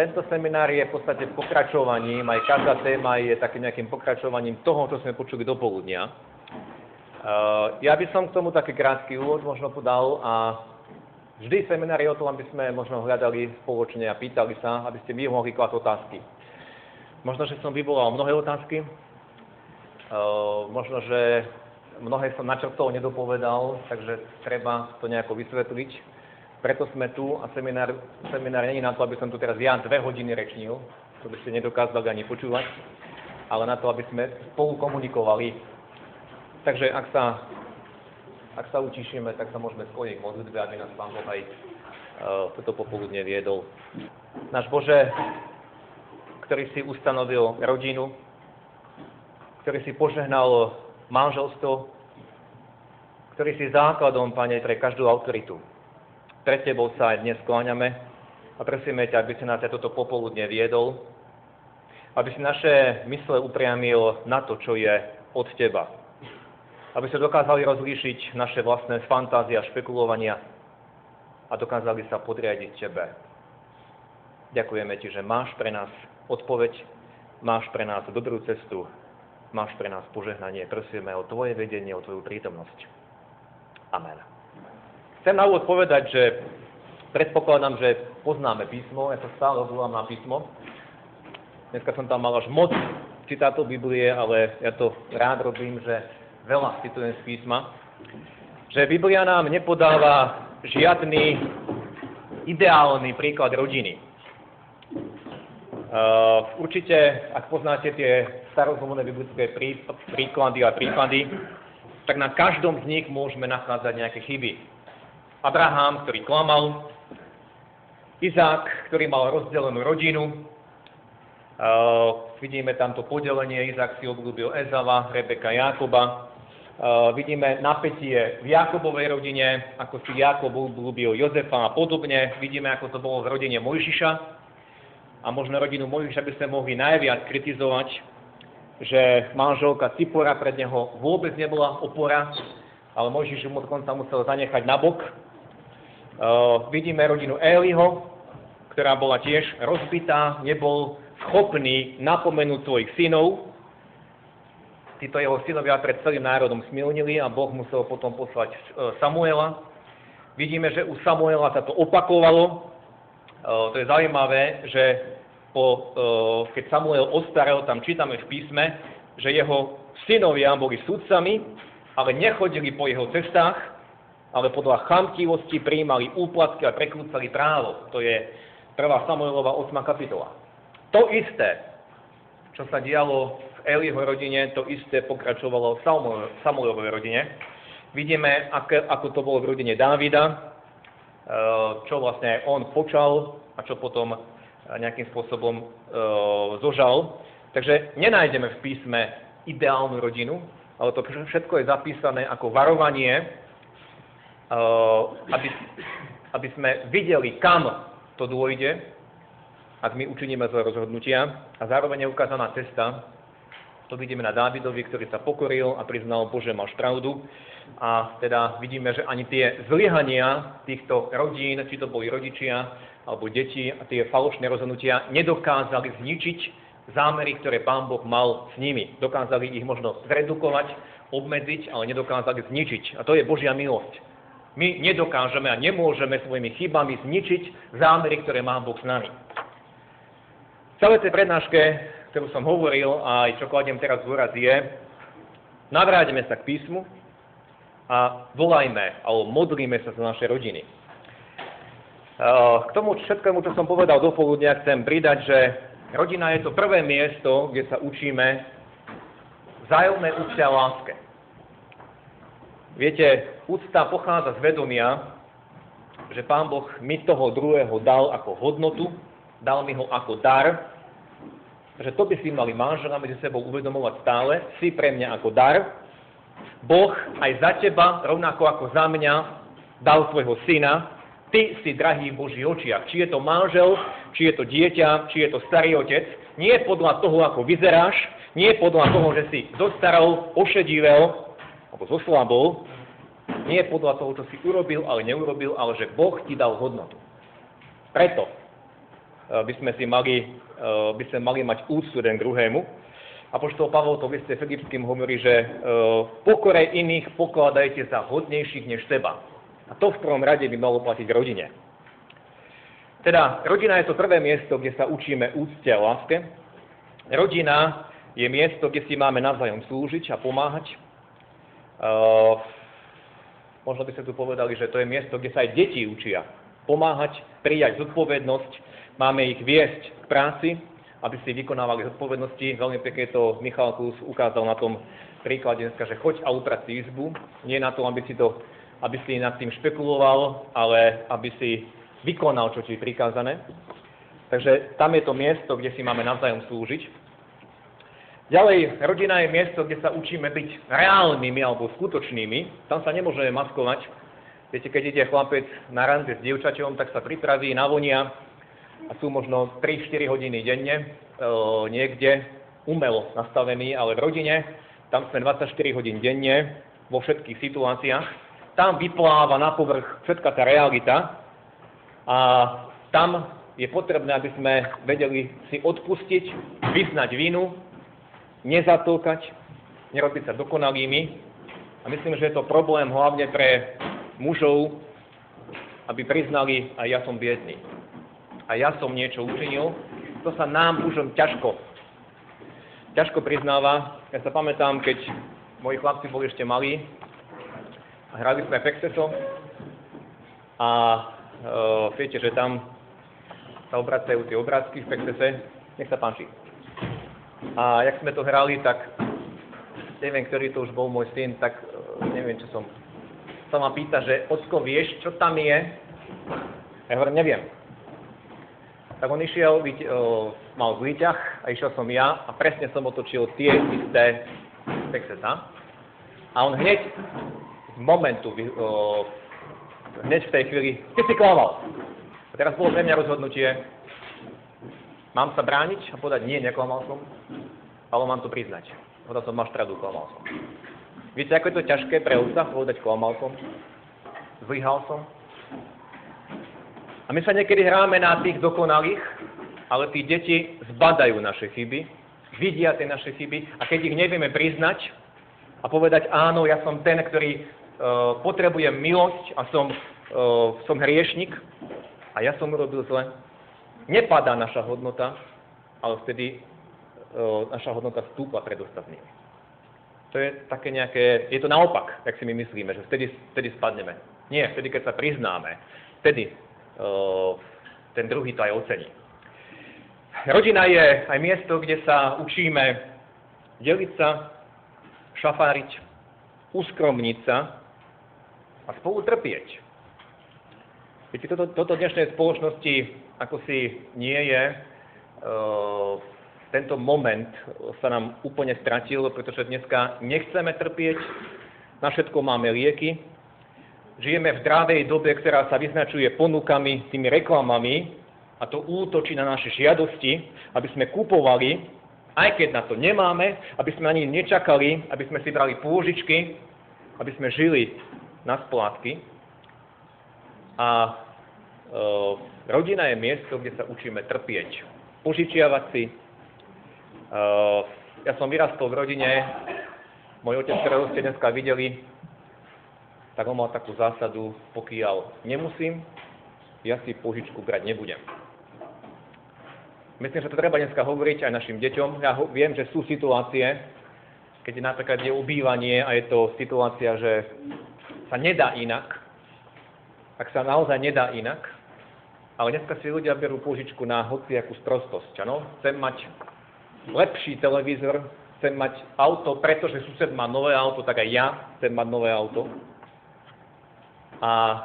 tento seminár je v podstate pokračovaním, aj každá téma je takým nejakým pokračovaním toho, čo sme počuli do poludnia. Uh, ja by som k tomu taký krátky úvod možno podal a vždy seminár je o tom, aby sme možno hľadali spoločne a pýtali sa, aby ste vy mohli klásť otázky. Možno, že som vyvolal mnohé otázky, uh, možno, že mnohé som načrtol, nedopovedal, takže treba to nejako vysvetliť. Preto sme tu a seminár, seminár není na to, aby som tu teraz ja dve hodiny rečnil, to by ste nedokázali ani počúvať, ale na to, aby sme spolu komunikovali. Takže ak sa, ak sa utišíme, tak sa môžeme skloniť k modlitbe, aby nás Pán Boh aj uh, toto popoludne viedol. Náš Bože, ktorý si ustanovil rodinu, ktorý si požehnal manželstvo, ktorý si základom, Pane, pre každú autoritu pred Tebou sa aj dnes skláňame a prosíme ťa, aby si nás aj toto popoludne viedol, aby si naše mysle upriamil na to, čo je od Teba. Aby sa dokázali rozlíšiť naše vlastné fantázie a špekulovania a dokázali sa podriadiť Tebe. Ďakujeme Ti, že máš pre nás odpoveď, máš pre nás dobrú cestu, máš pre nás požehnanie. Prosíme o Tvoje vedenie, o Tvoju prítomnosť. Amen. Chcem na úvod povedať, že predpokladám, že poznáme písmo, ja sa stále odvolám na písmo. Dneska som tam mal až moc citátov Biblie, ale ja to rád robím, že veľa citujem z písma. Že Biblia nám nepodáva žiadny ideálny príklad rodiny. Uh, určite, ak poznáte tie starozumné biblické príklady a príklady, tak na každom z nich môžeme nachádzať nejaké chyby Abraham, ktorý klamal, Izák, ktorý mal rozdelenú rodinu, uh, vidíme tamto podelenie, Izák si obľúbil Ezava, Rebeka Jakoba, uh, vidíme napätie v Jakobovej rodine, ako si Jakob obľúbil Jozefa a podobne, vidíme, ako to bolo v rodine Mojžiša. A možno rodinu Mojžiša by sme mohli najviac kritizovať, že manželka Cipora pred neho vôbec nebola opora, ale Mojžiš mu dokonca musel zanechať nabok, Uh, vidíme rodinu Eliho, ktorá bola tiež rozbitá, nebol schopný napomenúť svojich synov. Títo jeho synovia pred celým národom smilnili a Boh musel potom poslať uh, Samuela. Vidíme, že u Samuela sa to opakovalo. Uh, to je zaujímavé, že po, keď Samuel ostarel, tam čítame v písme, že jeho synovia boli sudcami, ale nechodili po jeho cestách, ale podľa chamtivosti prijímali úplatky a prekrúcali právo. To je 1. Samuelova 8. kapitola. To isté, čo sa dialo v Eliho rodine, to isté pokračovalo v Samuelovej rodine. Vidíme, ako, to bolo v rodine Dávida, e, čo vlastne on počal a čo potom nejakým spôsobom e, zožal. Takže nenájdeme v písme ideálnu rodinu, ale to všetko je zapísané ako varovanie aby, aby sme videli, kam to dôjde, ak my učiníme zlé rozhodnutia. A zároveň je ukázaná cesta, to vidíme na Dávidovi, ktorý sa pokoril a priznal, Bože, máš pravdu. A teda vidíme, že ani tie zlyhania týchto rodín, či to boli rodičia alebo deti, a tie falošné rozhodnutia nedokázali zničiť zámery, ktoré Pán Boh mal s nimi. Dokázali ich možno zredukovať, obmedziť, ale nedokázali zničiť. A to je Božia milosť. My nedokážeme a nemôžeme svojimi chybami zničiť zámery, ktoré má Boh s nami. V celej tej prednáške, ktorú som hovoril a aj čo kladiem teraz dôraz je, navráťme sa k písmu a volajme alebo modlíme sa za naše rodiny. K tomu všetkému, čo som povedal do poludnia, chcem pridať, že rodina je to prvé miesto, kde sa učíme vzájomné úcte a láske. Viete, úcta pochádza z vedomia, že Pán Boh mi toho druhého dal ako hodnotu, dal mi ho ako dar, že to by si mali manžela medzi sebou uvedomovať stále, si pre mňa ako dar. Boh aj za teba, rovnako ako za mňa, dal svojho syna, ty si drahý v Boží očiach. Či je to manžel, či je to dieťa, či je to starý otec, nie podľa toho, ako vyzeráš, nie podľa toho, že si dostaral, ošedivel, alebo zoslabol, nie podľa toho, čo si urobil, ale neurobil, ale že Boh ti dal hodnotu. Preto by sme si mali, by sme mali mať úctu jeden druhému. Apoštol Pavol to v Filipským hovorí, že v pokore iných pokladajte za hodnejších než seba. A to v prvom rade by malo platiť rodine. Teda rodina je to prvé miesto, kde sa učíme úcte a láske. Rodina je miesto, kde si máme navzájom slúžiť a pomáhať. Uh, možno by ste tu povedali, že to je miesto, kde sa aj deti učia pomáhať, prijať zodpovednosť, máme ich viesť k práci, aby si vykonávali zodpovednosti. Veľmi pekne to Michal Kus ukázal na tom príklade dneska, že choď a uprať si izbu. Nie na to, aby si, to, aby si nad tým špekuloval, ale aby si vykonal, čo ti je prikázané. Takže tam je to miesto, kde si máme navzájom slúžiť. Ďalej, rodina je miesto, kde sa učíme byť reálnymi alebo skutočnými. Tam sa nemôžeme maskovať. Viete, keď ide chlapec na rande s dievčaťom, tak sa pripraví, navonia a sú možno 3-4 hodiny denne e, niekde umelo nastavení, ale v rodine tam sme 24 hodín denne vo všetkých situáciách. Tam vypláva na povrch všetká tá realita a tam je potrebné, aby sme vedeli si odpustiť, vyznať vinu, nezatlkať, nerobiť sa dokonalými. A myslím, že je to problém hlavne pre mužov, aby priznali, a ja som biedný. A ja som niečo učinil. To sa nám mužom ťažko, ťažko priznáva. Ja sa pamätám, keď moji chlapci boli ešte malí a hrali sme Pexeso a e, viete, že tam sa obracajú tie obrázky v Pexese. Nech sa páči. A jak sme to hrali, tak neviem, ktorý to už bol môj syn, tak e, neviem, čo som sa ma pýta, že Ocko, vieš, čo tam je? Ja hovorím, neviem. Tak on išiel, e, mal zlý ťah a išiel som ja a presne som otočil tie isté texeta. A on hneď z momentu, o, hneď v tej chvíli, ty si klamal. A teraz bolo pre mňa rozhodnutie, Mám sa brániť a povedať, nie, neklamal som, ale mám to priznať. Povedal som, máš pravdu, klamal som. Viete, ako je to ťažké pre otca povedať, klamal som, zlyhal som. A my sa niekedy hráme na tých dokonalých, ale tí deti zbadajú naše chyby, vidia tie naše chyby a keď ich nevieme priznať a povedať, áno, ja som ten, ktorý uh, potrebuje milosť a som, uh, som hriešnik a ja som urobil zle, nepadá naša hodnota, ale vtedy e, naša hodnota stúpa pred ostatnými. To je také nejaké, je to naopak, jak si my myslíme, že vtedy, vtedy spadneme. Nie, vtedy, keď sa priznáme, vtedy e, ten druhý to aj ocení. Rodina je aj miesto, kde sa učíme deliť sa, šafáriť, uskromniť sa a spolu trpieť. Viete, toto, toto dnešnej spoločnosti ako si nie je, e, tento moment sa nám úplne stratil, pretože dneska nechceme trpieť, na všetko máme lieky, žijeme v zdravej dobe, ktorá sa vyznačuje ponukami, tými reklamami, a to útočí na naše žiadosti, aby sme kupovali, aj keď na to nemáme, aby sme ani nečakali, aby sme si brali pôžičky, aby sme žili na splátky. A e, Rodina je miesto, kde sa učíme trpieť, požičiavať si. Uh, ja som vyrastol v rodine, môj otec, ktorého ste dneska videli, tak on mal takú zásadu, pokiaľ nemusím, ja si požičku brať nebudem. Myslím, že to treba dneska hovoriť aj našim deťom. Ja viem, že sú situácie, keď napríklad je ubývanie a je to situácia, že sa nedá inak, ak sa naozaj nedá inak, ale dneska si ľudia berú pôžičku na hociakú sprostosť. Ano? Chcem mať lepší televízor, chcem mať auto, pretože sused má nové auto, tak aj ja chcem mať nové auto. A e,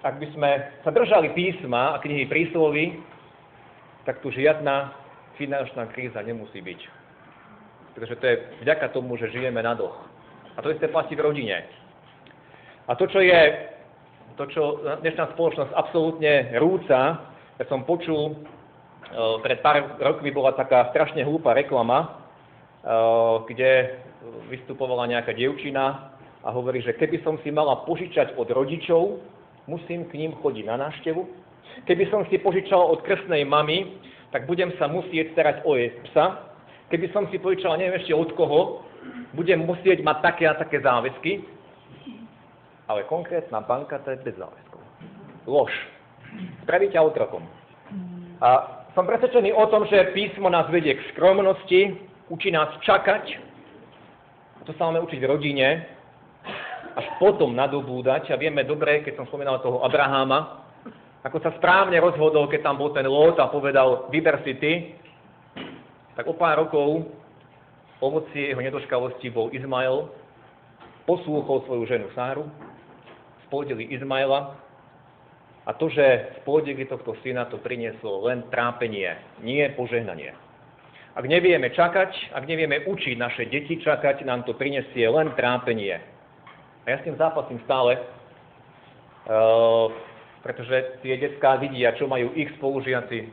ak by sme sa držali písma a knihy príslovy, tak tu žiadna finančná kríza nemusí byť. Pretože to je vďaka tomu, že žijeme na dlh. A to isté platí v rodine. A to, čo je to, čo dnešná spoločnosť absolútne rúca, ja som počul, e, pred pár rokmi bola taká strašne hlúpa reklama, e, kde vystupovala nejaká dievčina a hovorí, že keby som si mala požičať od rodičov, musím k ním chodiť na návštevu, Keby som si požičal od krstnej mamy, tak budem sa musieť starať o jej psa. Keby som si požičal neviem ešte od koho, budem musieť mať také a také záväzky. Ale konkrétna banka to je bez záväzkov. Lož. Spraví ťa otrokom. A som presvedčený o tom, že písmo nás vedie k skromnosti, učí nás čakať, to sa máme učiť v rodine, až potom nadobúdať. A vieme dobre, keď som spomínal toho Abraháma, ako sa správne rozhodol, keď tam bol ten Lot a povedal, vyber si ty, tak o pár rokov ovocie jeho nedoškalosti bol Izmael, poslúchol svoju ženu Sáru, spôdili Izmaela a to, že spôdili tohto syna, to prinieslo len trápenie, nie požehnanie. Ak nevieme čakať, ak nevieme učiť naše deti čakať, nám to prinesie len trápenie. A ja s tým zápasím stále, uh, pretože tie detská vidia, čo majú ich spolužiaci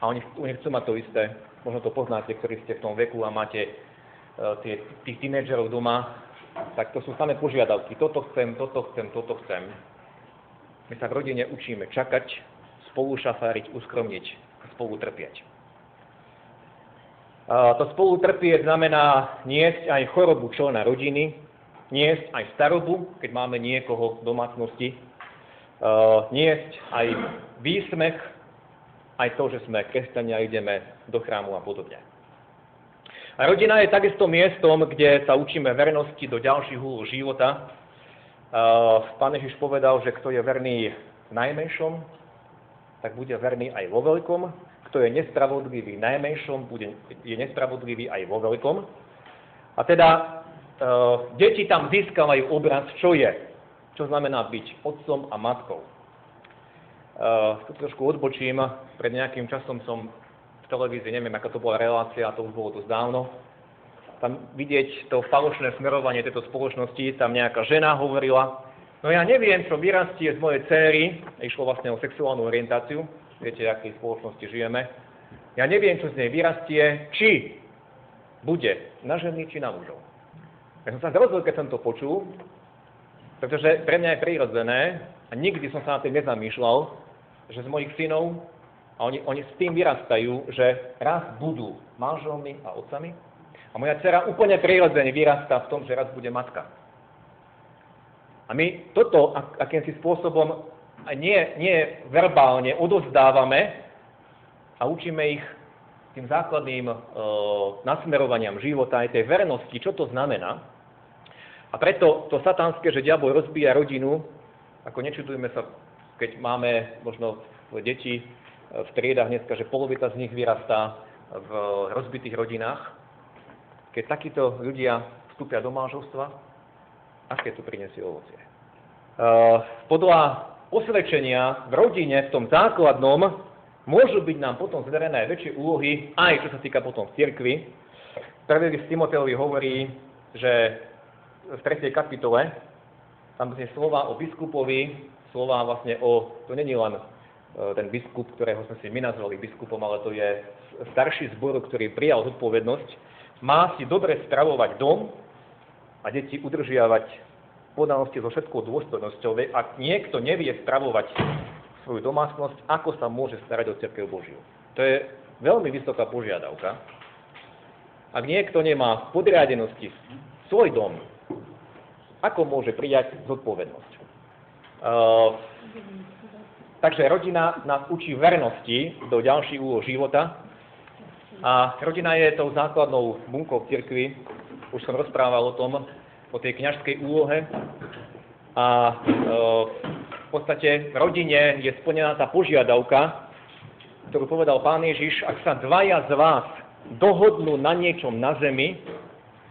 a oni, oni chcú mať to isté. Možno to poznáte, ktorí ste v tom veku a máte tie, tých tínedžerov doma, tak to sú samé požiadavky. Toto chcem, toto chcem, toto chcem. My sa v rodine učíme čakať, spolu šafáriť, uskromniť a spolu trpieť. Uh, to spolu trpieť znamená niesť aj chorobu člena rodiny, niesť aj starobu, keď máme niekoho v domácnosti, uh, niesť aj výsmech, aj to, že sme kresťania, ideme do chrámu a podobne. A rodina je takisto miestom, kde sa učíme vernosti do ďalších úloh života. Pán Ježiš povedal, že kto je verný v najmenšom, tak bude verný aj vo veľkom. Kto je nespravodlivý v najmenšom, bude, je nespravodlivý aj vo veľkom. A teda uh, deti tam získavajú obraz, čo je, čo znamená byť otcom a matkou. Uh, tu trošku odbočím, pred nejakým časom som v televízii, neviem, aká to bola relácia, to už bolo dosť dávno, tam vidieť to falošné smerovanie tejto spoločnosti, tam nejaká žena hovorila, no ja neviem, čo vyrastie z mojej céry, išlo vlastne o sexuálnu orientáciu, viete, v akej spoločnosti žijeme, ja neviem, čo z nej vyrastie, či bude na ženy, či na mužov. Ja som sa zrozil, keď som to počul, pretože pre mňa je prirodzené a nikdy som sa na tým nezamýšľal, že z mojich synov, a oni, oni s tým vyrastajú, že raz budú manželmi a otcami, a moja dcera úplne prirodzene vyrastá v tom, že raz bude matka. A my toto akýmsi spôsobom nie, nie verbálne odozdávame a učíme ich tým základným e, nasmerovaniam života, aj tej vernosti, čo to znamená. A preto to satanské, že diabol rozbíja rodinu, ako nečudujme sa, keď máme možno deti v triedach dneska, že polovica z nich vyrastá v rozbitých rodinách. Keď takíto ľudia vstúpia do manželstva, aké to prinesie ovocie. E, podľa osvedčenia v rodine, v tom základnom, môžu byť nám potom zverené väčšie úlohy, aj čo sa týka potom v cirkvi. Prvý list Timoteovi hovorí, že v 3. kapitole, tam je slova o biskupovi, slova vlastne o, to není len ten biskup, ktorého sme si my nazvali biskupom, ale to je starší zbor, ktorý prijal zodpovednosť, má si dobre spravovať dom a deti udržiavať podanosti so všetkou dôstojnosťou. Ak niekto nevie spravovať svoju domácnosť, ako sa môže starať o cerkev Božiu. To je veľmi vysoká požiadavka. Ak niekto nemá v podriadenosti svoj dom, ako môže prijať zodpovednosť? Uh, takže rodina nás učí vernosti do ďalších úloh života. A rodina je tou základnou bunkou v cirkvi. Už som rozprával o tom, o tej kňažskej úlohe. A uh, podstate v rodine je splnená tá požiadavka, ktorú povedal Pán Ježiš, ak sa dvaja z vás dohodnú na niečom na zemi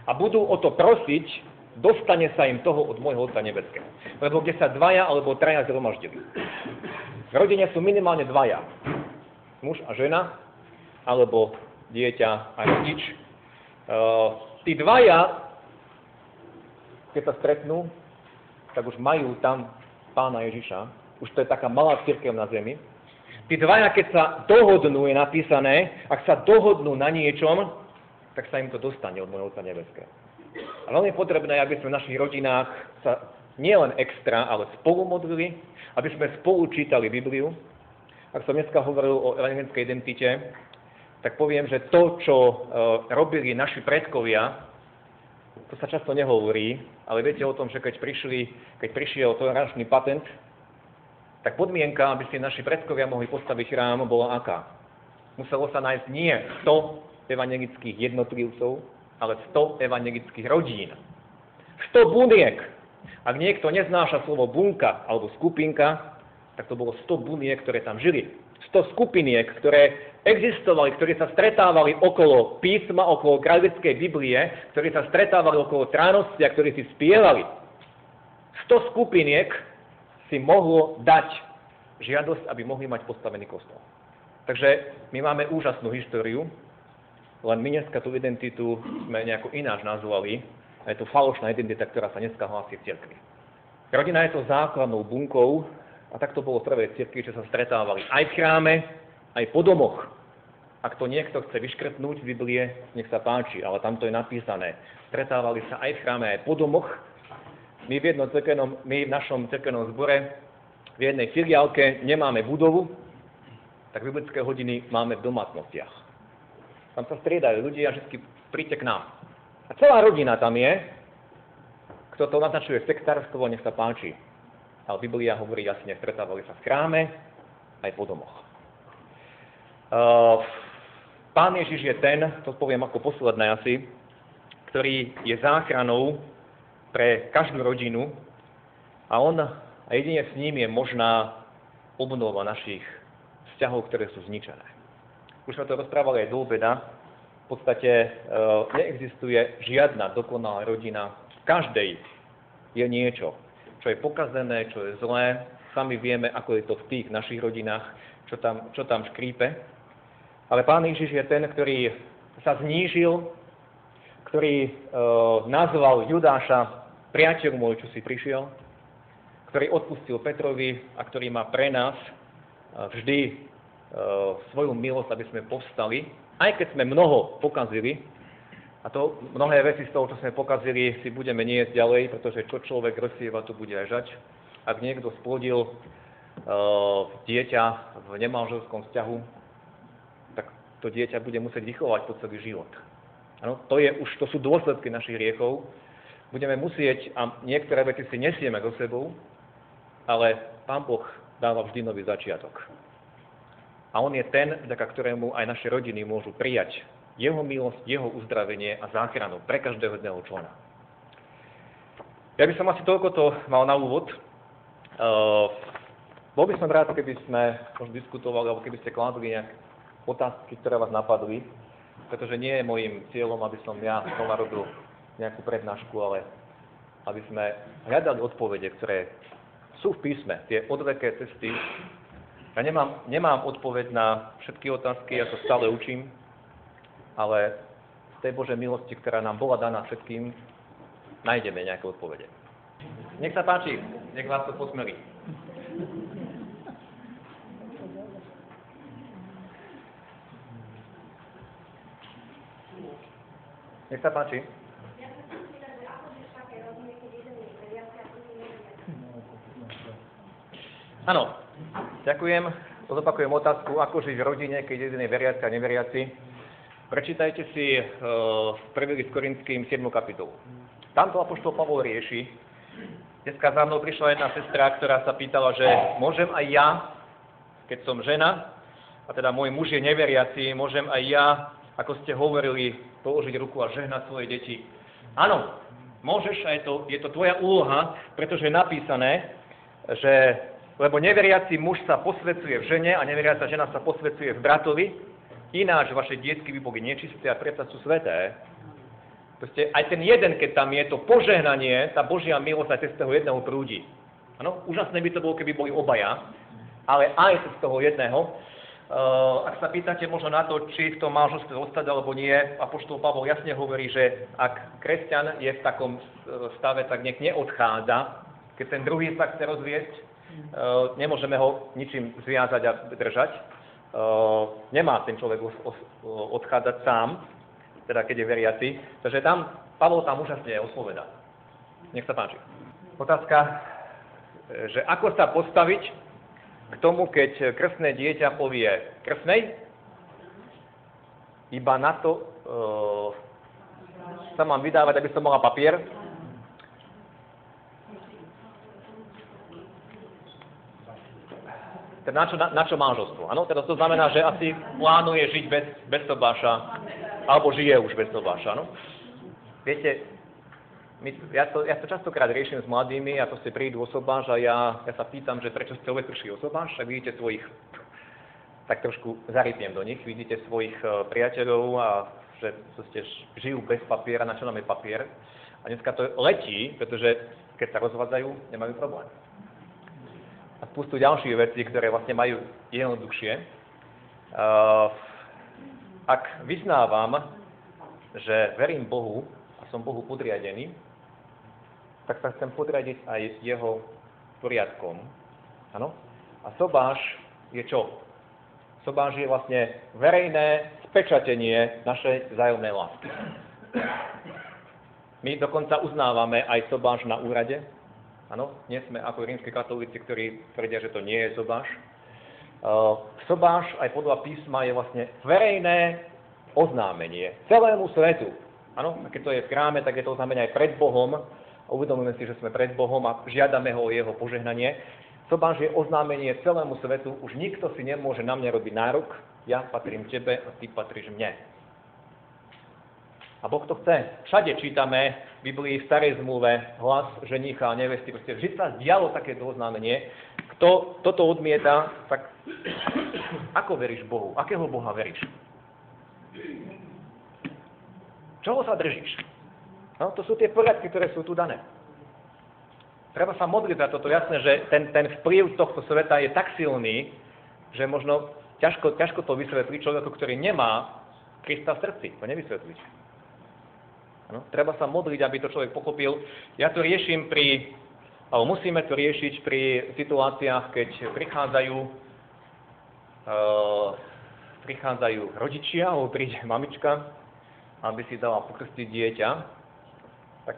a budú o to prosiť, dostane sa im toho od môjho Otca Nebeského. Lebo kde sa dvaja alebo traja zhromaždili. Rodine sú minimálne dvaja. Muž a žena, alebo dieťa a rodič. Uh, tí dvaja, keď sa stretnú, tak už majú tam pána Ježiša, už to je taká malá církev na zemi, tí dvaja, keď sa dohodnú, je napísané, ak sa dohodnú na niečom, tak sa im to dostane od môjho Otca Nebeského. A veľmi potrebné, aby sme v našich rodinách sa nielen extra, ale spolu modlili, aby sme spolu čítali Bibliu, ak som dneska hovoril o evangelickej identite, tak poviem, že to, čo uh, robili naši predkovia, to sa často nehovorí, ale viete o tom, že keď, prišli, keď prišiel tolerančný patent, tak podmienka, aby si naši predkovia mohli postaviť chrám, bola aká? Muselo sa nájsť nie 100 evangelických jednotlivcov, ale 100 evangelických rodín. 100 buniek. Ak niekto neznáša slovo bunka alebo skupinka, tak to bolo 100 buniek, ktoré tam žili. 100 skupiniek, ktoré existovali, ktorí sa stretávali okolo písma, okolo kráľovskej Biblie, ktorí sa stretávali okolo tránosti a ktorí si spievali. 100 skupiniek si mohlo dať žiadosť, aby mohli mať postavený kostol. Takže my máme úžasnú históriu, len my dneska tú identitu sme nejako ináč nazvali. A je to falošná identita, ktorá sa dneska hlási v cirkvi. Rodina je to základnou bunkou a tak to bolo v prvej cirkvi, že sa stretávali aj v chráme, aj po domoch. Ak to niekto chce vyškrtnúť z Biblie, nech sa páči, ale tam to je napísané. Stretávali sa aj v chráme, aj po domoch. My v, my v našom cerkenom zbore v jednej filiálke nemáme budovu, tak biblické hodiny máme v domácnostiach. Tam sa striedajú ľudia a vždy príďte k nám. A celá rodina tam je, kto to naznačuje sektárstvo, nech sa páči. Ale Biblia hovorí jasne, stretávali sa v kráme aj po domoch. Uh, Pán Ježiš je ten, to poviem ako posledné asi, ktorý je záchranou pre každú rodinu a on a jedine s ním je možná obnova našich vzťahov, ktoré sú zničené už sme to rozprávali aj do obeda, v podstate e, neexistuje žiadna dokonalá rodina. V každej je niečo, čo je pokazené, čo je zlé. Sami vieme, ako je to v tých našich rodinách, čo tam, čo tam škrípe. Ale Pán Ježiš je ten, ktorý sa znížil, ktorý e, nazval Judáša priateľ môj, čo si prišiel, ktorý odpustil Petrovi a ktorý má pre nás e, vždy svoju milosť, aby sme povstali, aj keď sme mnoho pokazili, a to mnohé veci z toho, čo sme pokazili, si budeme niesť ďalej, pretože čo človek rozsieva, to bude žať. Ak niekto splodil uh, dieťa v nemanželskom vzťahu, tak to dieťa bude musieť vychovať po celý život. Ano, to, je už, to sú dôsledky našich riekov. Budeme musieť, a niektoré veci si nesieme so sebou, ale Pán Boh dáva vždy nový začiatok. A on je ten, vďaka ktorému aj naše rodiny môžu prijať jeho milosť, jeho uzdravenie a záchranu pre každého jedného člena. Ja by som asi toľko to mal na úvod. Uh, bol by som rád, keby sme možno diskutovali, alebo keby ste kládli nejaké otázky, ktoré vás napadli, pretože nie je môjim cieľom, aby som ja znova robil nejakú prednášku, ale aby sme hľadali odpovede, ktoré sú v písme, tie odveké cesty, ja nemám, nemám odpoveď na všetky otázky, ja sa stále učím, ale z tej Božej milosti, ktorá nám bola daná všetkým, nájdeme nejaké odpovede. Nech sa páči, nech vás to posmelí. Nech sa páči. Áno, Ďakujem. Zopakujem otázku, ako žiť v rodine, keď jeden je veriaci a neveriaci. Prečítajte si uh, prvý list Korinským 7. kapitolu. Tamto apoštol Pavol rieši. Dneska za mnou prišla jedna sestra, ktorá sa pýtala, že môžem aj ja, keď som žena, a teda môj muž je neveriaci, môžem aj ja, ako ste hovorili, položiť ruku a žehnať svoje deti. Áno, môžeš a je to, je to tvoja úloha, pretože je napísané, že lebo neveriaci muž sa posvedcuje v žene a neveriaca žena sa posvedcuje v bratovi, ináč vaše detsky by boli nečisté a predsa sú sveté. Proste aj ten jeden, keď tam je to požehnanie, tá Božia milosť aj cez toho jedného prúdi. Áno, úžasné by to bolo, keby boli obaja, ale aj cez toho jedného. Uh, ak sa pýtate možno na to, či v tom manželstve ostať alebo nie, Apoštol Pavol jasne hovorí, že ak kresťan je v takom stave, tak nech neodchádza, keď ten druhý sa chce rozviesť, Eh, nemôžeme ho ničím zviazať a držať. Eh, nemá ten človek odchádzať sám, teda keď je veriaci. Takže tam Pavol tam úžasne odpoveda. Nech sa páči. Otázka, eh, že ako sa postaviť k tomu, keď krstné dieťa povie krstnej, iba na to uh, sa mám vydávať, aby som mala papier. Teda na čo, na, na čo manželstvo? Áno, teda to znamená, že asi plánuje žiť bez, bez sobáša, alebo žije už bez sobáša, áno? Viete, my, ja, to, ja to častokrát riešim s mladými a si prídu osobáš a ja, ja sa pýtam, že prečo ste vôbec prišli osobáš, tak vidíte svojich, tak trošku zarypiem do nich, vidíte svojich uh, priateľov a že proste žijú bez papiera, na čo nám je papier. A dneska to letí, pretože keď sa rozvádzajú, nemajú problém. A spustu ďalších vecí, ktoré vlastne majú jednoduchšie. Uh, ak vyznávam, že verím Bohu a som Bohu podriadený, tak sa chcem podriadiť aj jeho poriadkom. Áno? A sobáš je čo? Sobáš je vlastne verejné spečatenie našej vzájomnej lásky. My dokonca uznávame aj sobáš na úrade. Áno, nie sme ako rímske katolíci, ktorí tvrdia, že to nie je sobáš. Sobáš aj podľa písma je vlastne verejné oznámenie celému svetu. Áno, keď to je v kráme, tak je to oznámenie aj pred Bohom. Uvedomujeme si, že sme pred Bohom a žiadame ho o jeho požehnanie. Sobáš je oznámenie celému svetu, už nikto si nemôže na mňa robiť nárok, ja patrím tebe a ty patríš mne. A Boh to chce. Všade čítame v Biblii v starej zmluve hlas ženicha a nevesty. Proste vždy sa dialo takéto oznámenie. Kto toto odmieta, tak ako veríš Bohu? Akého Boha veríš? Čoho sa držíš? No, to sú tie poriadky, ktoré sú tu dané. Treba sa modliť za toto. Jasné, že ten, ten vplyv tohto sveta je tak silný, že možno ťažko, ťažko to vysvetliť človeku, ktorý nemá Krista v srdci. To nevysvetliť. Ano? Treba sa modliť, aby to človek pochopil. Ja to riešim pri, alebo musíme to riešiť pri situáciách, keď prichádzajú, uh, prichádzajú rodičia, alebo príde mamička, aby si dala pokrstiť dieťa. Tak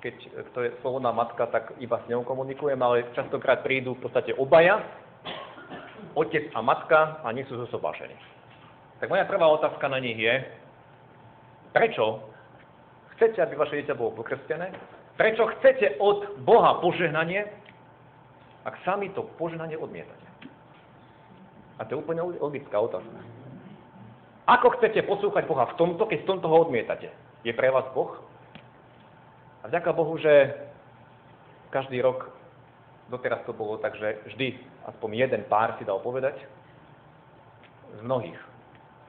keď to je slobodná matka, tak iba s ňou komunikujem, ale častokrát prídu v podstate obaja, otec a matka a nie sú zosobášení. Tak moja prvá otázka na nich je, prečo chcete, aby vaše dieťa bolo pokrstené? Prečo chcete od Boha požehnanie, ak sami to požehnanie odmietate? A to je úplne logická otázka. Ako chcete poslúchať Boha v tomto, keď v tomto ho odmietate? Je pre vás Boh? A vďaka Bohu, že každý rok doteraz to bolo tak, že vždy aspoň jeden pár si dal povedať z mnohých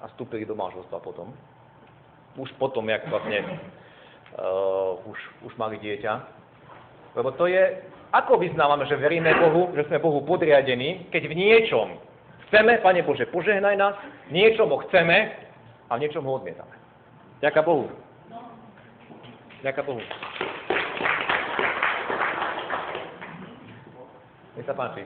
a vstúpili do manželstva potom. Už potom, jak vlastne uh, už, už mali dieťa. Lebo to je, ako vyznávame, že veríme Bohu, že sme Bohu podriadení, keď v niečom chceme, Pane Bože, požehnaj nás, niečom ho chceme a v niečom ho odmietame. Ďaká Bohu. Ďaká Bohu. Nech sa páči.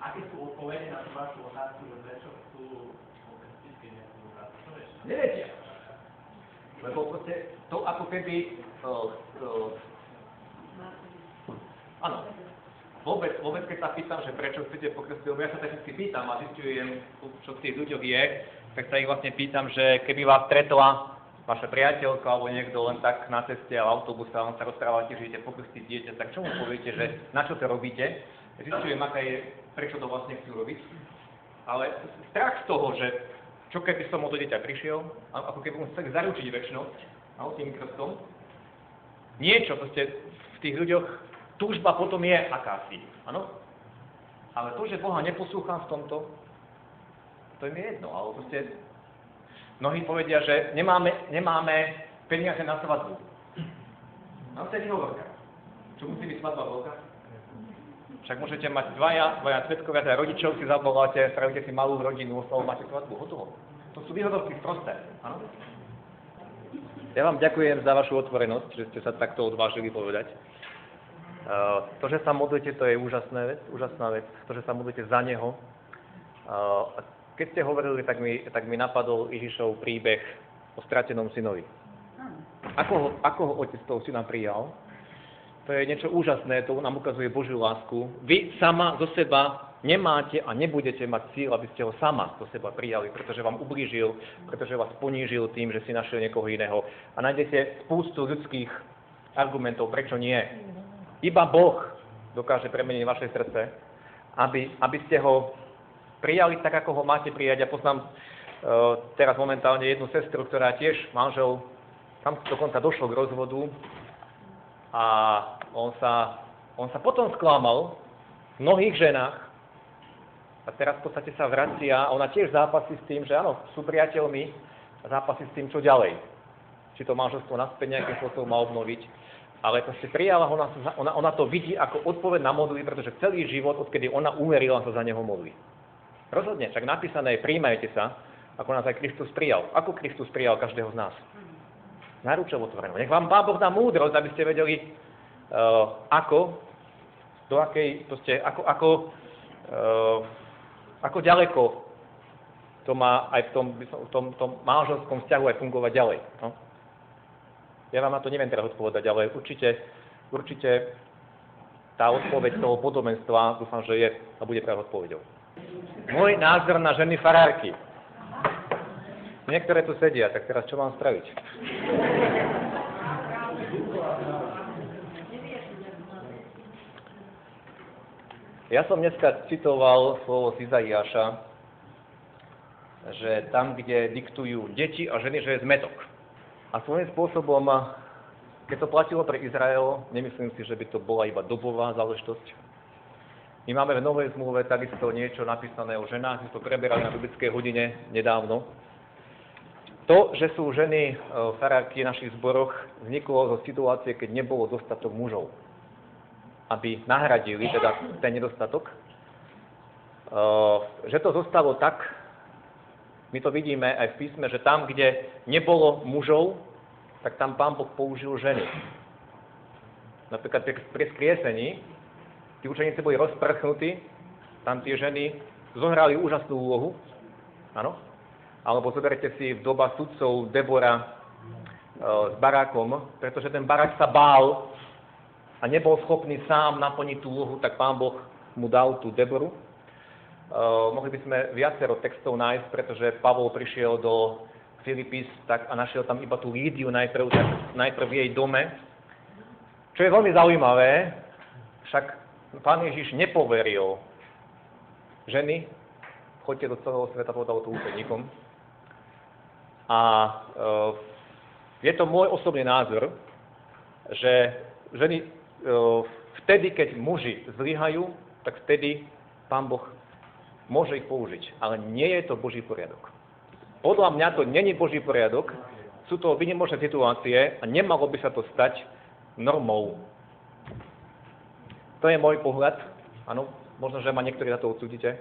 Aké sú odpovede na tú vašu otázku, že prečo chcú pokrstiť, keď nechcú Neviete. Lebo proste to ako keby... Uh, uh, áno. Vôbec, vôbec, keď sa pýtam, že prečo chcete lebo ja sa tak vždy pýtam a zistujem, čo v tých ľuďoch je, tak sa ich vlastne pýtam, že keby vás stretla vaša priateľka alebo niekto len tak na ceste a autobuse a on sa rozprávate, že idete pokrstiť dieťa, tak čo mu poviete, že na čo to robíte? Zistujem, aká je, prečo to vlastne chcú robiť. Ale strach z toho, že čo keby som o to dieťa prišiel, ako keby mu chcel zaručiť väčšnosť, a tým krstom, niečo proste v tých ľuďoch, túžba potom je akási, áno? Ale to, že Boha neposlúcham v tomto, to je mi jedno, ale proste Mnohí povedia, že nemáme, nemáme peniaze na svadbu. A vtedy hovorka. Čo musí byť svadba veľká? Však môžete mať dvaja, dvaja svetkovia, teda rodičov si zavoláte, spravíte si malú rodinu, oslovu, máte svadbu, hotovo. To sú výhodovky prosté, áno? Ja vám ďakujem za vašu otvorenosť, že ste sa takto odvážili povedať. Uh, to, že sa modlíte, to je úžasná vec, úžasná vec. To, že sa modlíte za Neho. Uh, keď ste hovorili, tak mi, tak mi napadol Ježišov príbeh o stratenom synovi. Ako ho, ako ho otec toho syna prijal? To je niečo úžasné, to nám ukazuje Božiu lásku. Vy sama zo seba nemáte a nebudete mať cíl, aby ste ho sama zo seba prijali, pretože vám ublížil, pretože vás ponížil tým, že si našiel niekoho iného. A nájdete spústu ľudských argumentov, prečo nie. Iba Boh dokáže premeniť vaše srdce, aby, aby ste ho prijali tak, ako ho máte prijať. Ja poznám uh, teraz momentálne jednu sestru, ktorá tiež manžel, tam dokonca došlo k rozvodu a on sa, on sa potom sklamal v mnohých ženách a teraz v podstate sa vracia ona tiež zápasí s tým, že áno, sú priateľmi a zápasí s tým, čo ďalej. Či to manželstvo naspäť nejakým spôsobom má obnoviť. Ale proste prijala, ona, ona, ona to vidí ako odpoveď na modlitby, pretože celý život, odkedy ona uverila, sa za neho modlí. Rozhodne, však napísané je, príjmajte sa, ako nás aj Kristus prijal. Ako Kristus prijal každého z nás? Náručov otvorenú. Nech vám Pán Boh dá múdrosť, aby ste vedeli, uh, ako, do akej, proste, ako, ako, uh, ako ďaleko to má aj v tom, v tom, tom manželskom vzťahu aj fungovať ďalej. No? Ja vám na to neviem teraz odpovedať, ale určite, určite tá odpoveď toho podobenstva, dúfam, že je a bude práve odpoveďou. Môj názor na ženy farárky. Niektoré tu sedia, tak teraz čo mám spraviť? Ja som dneska citoval slovo z že tam, kde diktujú deti a ženy, že je zmetok. A svojím spôsobom, keď to platilo pre Izrael, nemyslím si, že by to bola iba dobová záležitosť. My máme v Novej zmluve takisto niečo napísané o ženách, my to preberali na biblickej hodine nedávno. To, že sú ženy e, farárky v našich zboroch, vzniklo zo situácie, keď nebolo dostatok mužov aby nahradili teda ten nedostatok. Že to zostalo tak, my to vidíme aj v písme, že tam, kde nebolo mužov, tak tam pán Boh použil ženy. Napríklad pri skriesení, tí učeníci boli rozprchnutí, tam tie ženy zohrali úžasnú úlohu, áno? Alebo zoberte si v doba sudcov Debora e, s barákom, pretože ten barák sa bál a nebol schopný sám naplniť tú úlohu, tak pán Boh mu dal tú Deboru. Uh, mohli by sme viacero textov nájsť, pretože Pavol prišiel do Filipis tak, a našiel tam iba tú Lídiu najprv, tak, najprv v jej dome. Čo je veľmi zaujímavé, však pán Ježiš nepoveril ženy, choďte do celého sveta, povedal to účeníkom. A uh, je to môj osobný názor, že ženy vtedy, keď muži zlyhajú, tak vtedy Pán Boh môže ich použiť. Ale nie je to Boží poriadok. Podľa mňa to není Boží poriadok, sú to vynimočné situácie a nemalo by sa to stať normou. To je môj pohľad. Áno, možno, že ma niektorí za to odsúdite,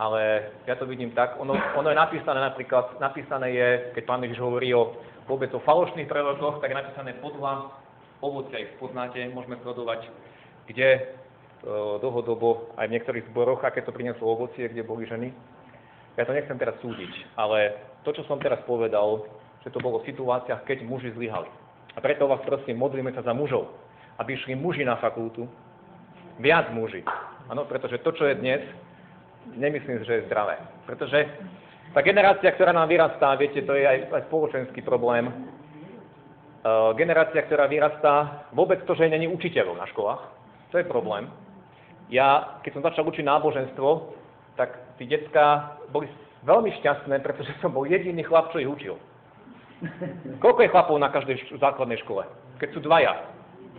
ale ja to vidím tak. Ono, ono je napísané napríklad, napísané je, keď pán Ježiš hovorí o vôbec o falošných prorokoch, tak je napísané podľa ovocia ich poznáte, môžeme sledovať, kde e, dlhodobo aj v niektorých zboroch, aké to prinieslo ovocie, kde boli ženy. Ja to nechcem teraz súdiť, ale to, čo som teraz povedal, že to bolo v situáciách, keď muži zlyhali. A preto vás prosím, modlíme sa za mužov, aby išli muži na fakultu, viac muži. Áno, pretože to, čo je dnes, nemyslím, že je zdravé. Pretože tá generácia, ktorá nám vyrastá, viete, to je aj, aj spoločenský problém, Eh, generácia, ktorá vyrastá, vôbec to, že není učiteľov na školách, to je problém. Ja, keď som začal učiť náboženstvo, tak tí detská boli veľmi šťastné, pretože som bol jediný chlap, čo ich učil. Koľko je chlapov na každej základnej škole? Keď sú dvaja,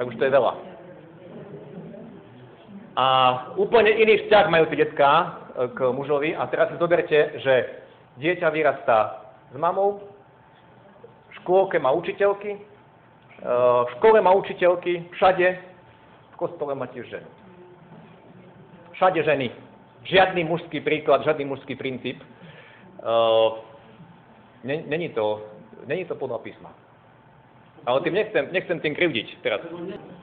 tak už to je veľa. A úplne iný vzťah majú tie detská eh, k mužovi. A teraz si zoberte, že dieťa vyrastá s mamou, v škôlke má učiteľky, v škole má učiteľky, všade, v kostole má tiež ženy. Všade ženy. Žiadny mužský príklad, žiadny mužský princíp. Není to, není to podľa písma. Ale tým nechcem, nechcem tým krivdiť teraz.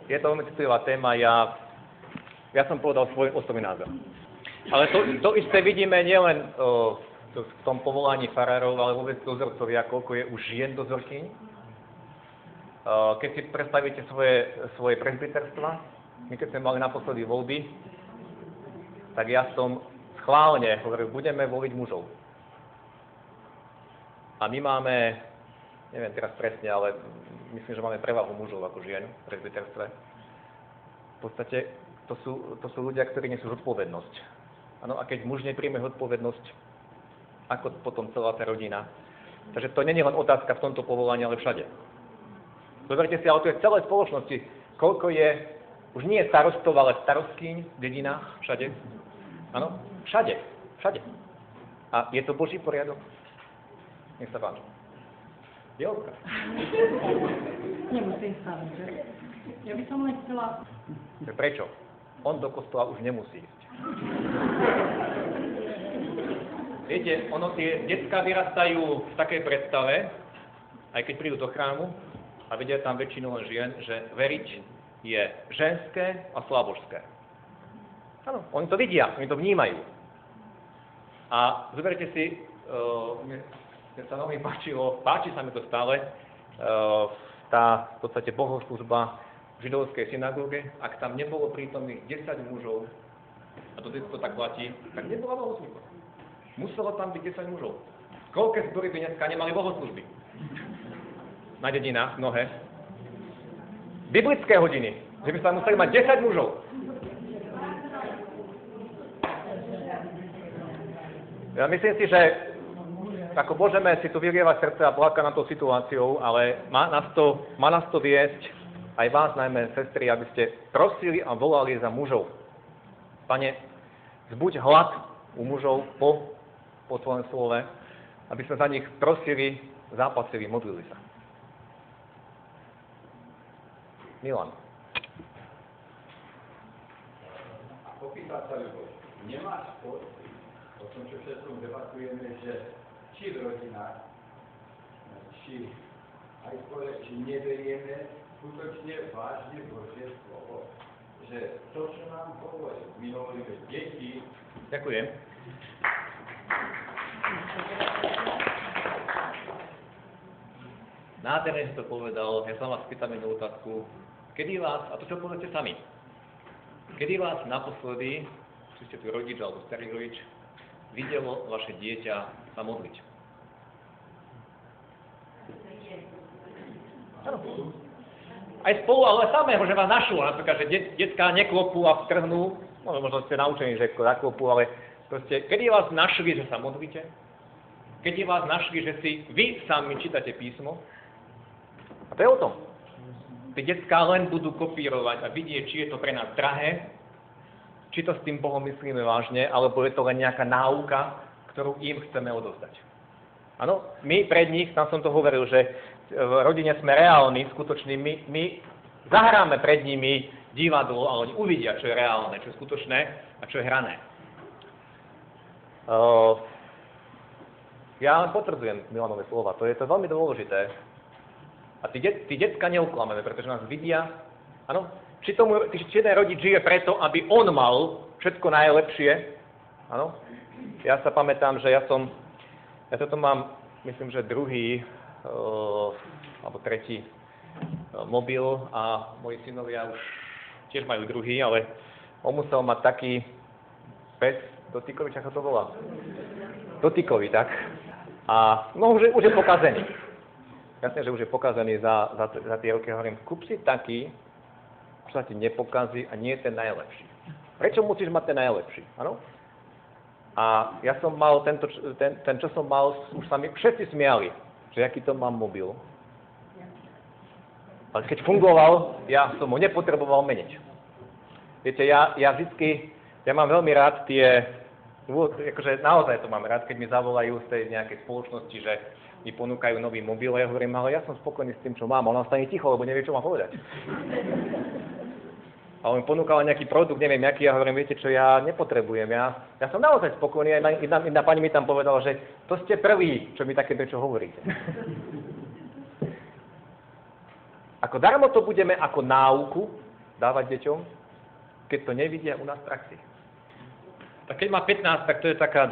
Je to veľmi citlivá téma, ja, ja som povedal svoj osobný názor. Ale to, to isté vidíme nielen uh, v tom povolaní farárov, ale vôbec dozorcovia, koľko je už žien dozorkyň keď si predstavíte svoje, svoje presbyterstva, my keď sme mali naposledy voľby, tak ja som schválne hovoril, budeme voliť mužov. A my máme, neviem teraz presne, ale myslím, že máme prevahu mužov ako žien v presbyterstve. V podstate to sú, to sú ľudia, ktorí nesú zodpovednosť. Ano, a keď muž nepríjme zodpovednosť, ako potom celá tá rodina. Takže to není len otázka v tomto povolaní, ale všade. Zoberte si, ale to je v celej spoločnosti. Koľko je, už nie je starostov, ale starostkyň v dedinách, všade. Áno, všade, všade. A je to Boží poriadok? Nech sa páči. Jolka. Nemusím sa, že? Ja by som len chcela... Prečo? On do kostola už nemusí ísť. Viete, ono tie detská vyrastajú v takej predstave, aj keď prídu do chrámu, a vidia tam väčšinu len žien, že veriť je ženské a slabožské. Áno, oni to vidia, oni to vnímajú. A zoberte si, uh, mne, mne sa veľmi páčilo, páči sa mi to stále, uh, tá v podstate bohoslužba židovskej synagóge, ak tam nebolo prítomných 10 mužov, a to to tak platí, tak nebola bohoslužba. Muselo tam byť 10 mužov. Koľké zbory by dneska nemali bohoslužby? na dedinách mnohé. Biblické hodiny, že by sa museli mať 10 mužov. Ja myslím si, že ako môžeme si tu vylievať srdce a plakať na tou situáciou, ale má nás to, má nás to viesť, aj vás najmä, sestry, aby ste prosili a volali za mužov. Pane, zbuď hlad u mužov po, po tvojom slove, aby sme za nich prosili, zápasili, modlili sa. Milan. A opýtať sa Ľuboš, nemáš pocit o tom, čo všetko debatujeme, že či v rodinách, či aj skôr, či neverieme skutočne vážne Božie slovo, že to, čo nám hovorí, my hovoríme deti. Ďakujem. Nádherne si to povedal, ja sa vás pýtam jednu otázku. Kedy vás, a to čo poviete sami, kedy vás naposledy, či ste tu rodič alebo starý rodič, videlo vaše dieťa sa modliť? Aj spolu, ale samého, že vás našlo, napríklad, že det, detská neklopú a vtrhnú, no, možno ste naučení, že zaklopú, ale proste, kedy vás našli, že sa modlíte? Kedy vás našli, že si vy sami čítate písmo? A to je o tom. Tie detská len budú kopírovať a vidieť, či je to pre nás drahé, či to s tým Bohom myslíme vážne, alebo je to len nejaká náuka, ktorú im chceme odovzdať. Áno, my pred nich, tam som to hovoril, že v rodine sme reálni, skutoční, my, my zahráme pred nimi divadlo a oni uvidia, čo je reálne, čo je skutočné a čo je hrané. Uh, ja len potvrdzujem Milanové slova, to je to veľmi dôležité. A tí, de- tí decka neuklameme, pretože nás vidia. Áno? Či, tomu, či jeden rodič žije preto, aby on mal všetko najlepšie. Áno? Ja sa pamätám, že ja som, ja toto mám, myslím, že druhý, uh, alebo tretí uh, mobil a moji synovia už tiež majú druhý, ale on musel mať taký pes, dotykový, ako to volá? Dotykový, tak. A no už, už je pokazený jasne, že už je pokazaný za, za, za tie roky. Hovorím, kúp si taký, čo sa ti nepokazí a nie je ten najlepší. Prečo musíš mať ten najlepší? Áno? A ja som mal, tento, ten, ten, čo som mal, už sa mi všetci smiali, že aký to mám mobil. Ale keď fungoval, ja som ho nepotreboval meniť. Viete, ja, ja vždy, ja mám veľmi rád tie, akože naozaj to mám rád, keď mi zavolajú z tej nejakej spoločnosti, že mi ponúkajú nový mobil a ja hovorím, ale ja som spokojný s tým, čo mám. On stane ticho, lebo nevie, čo má povedať. A on mi ponúkal nejaký produkt, neviem aký, ja hovorím, viete čo, ja nepotrebujem. Ja, ja som naozaj spokojný. Jedna, jedna, jedna pani mi tam povedala, že to ste prvý, čo mi také čo hovoríte. Ako darmo to budeme ako náuku dávať deťom, keď to nevidia u nás v praxi. Tak keď má 15, tak to je taká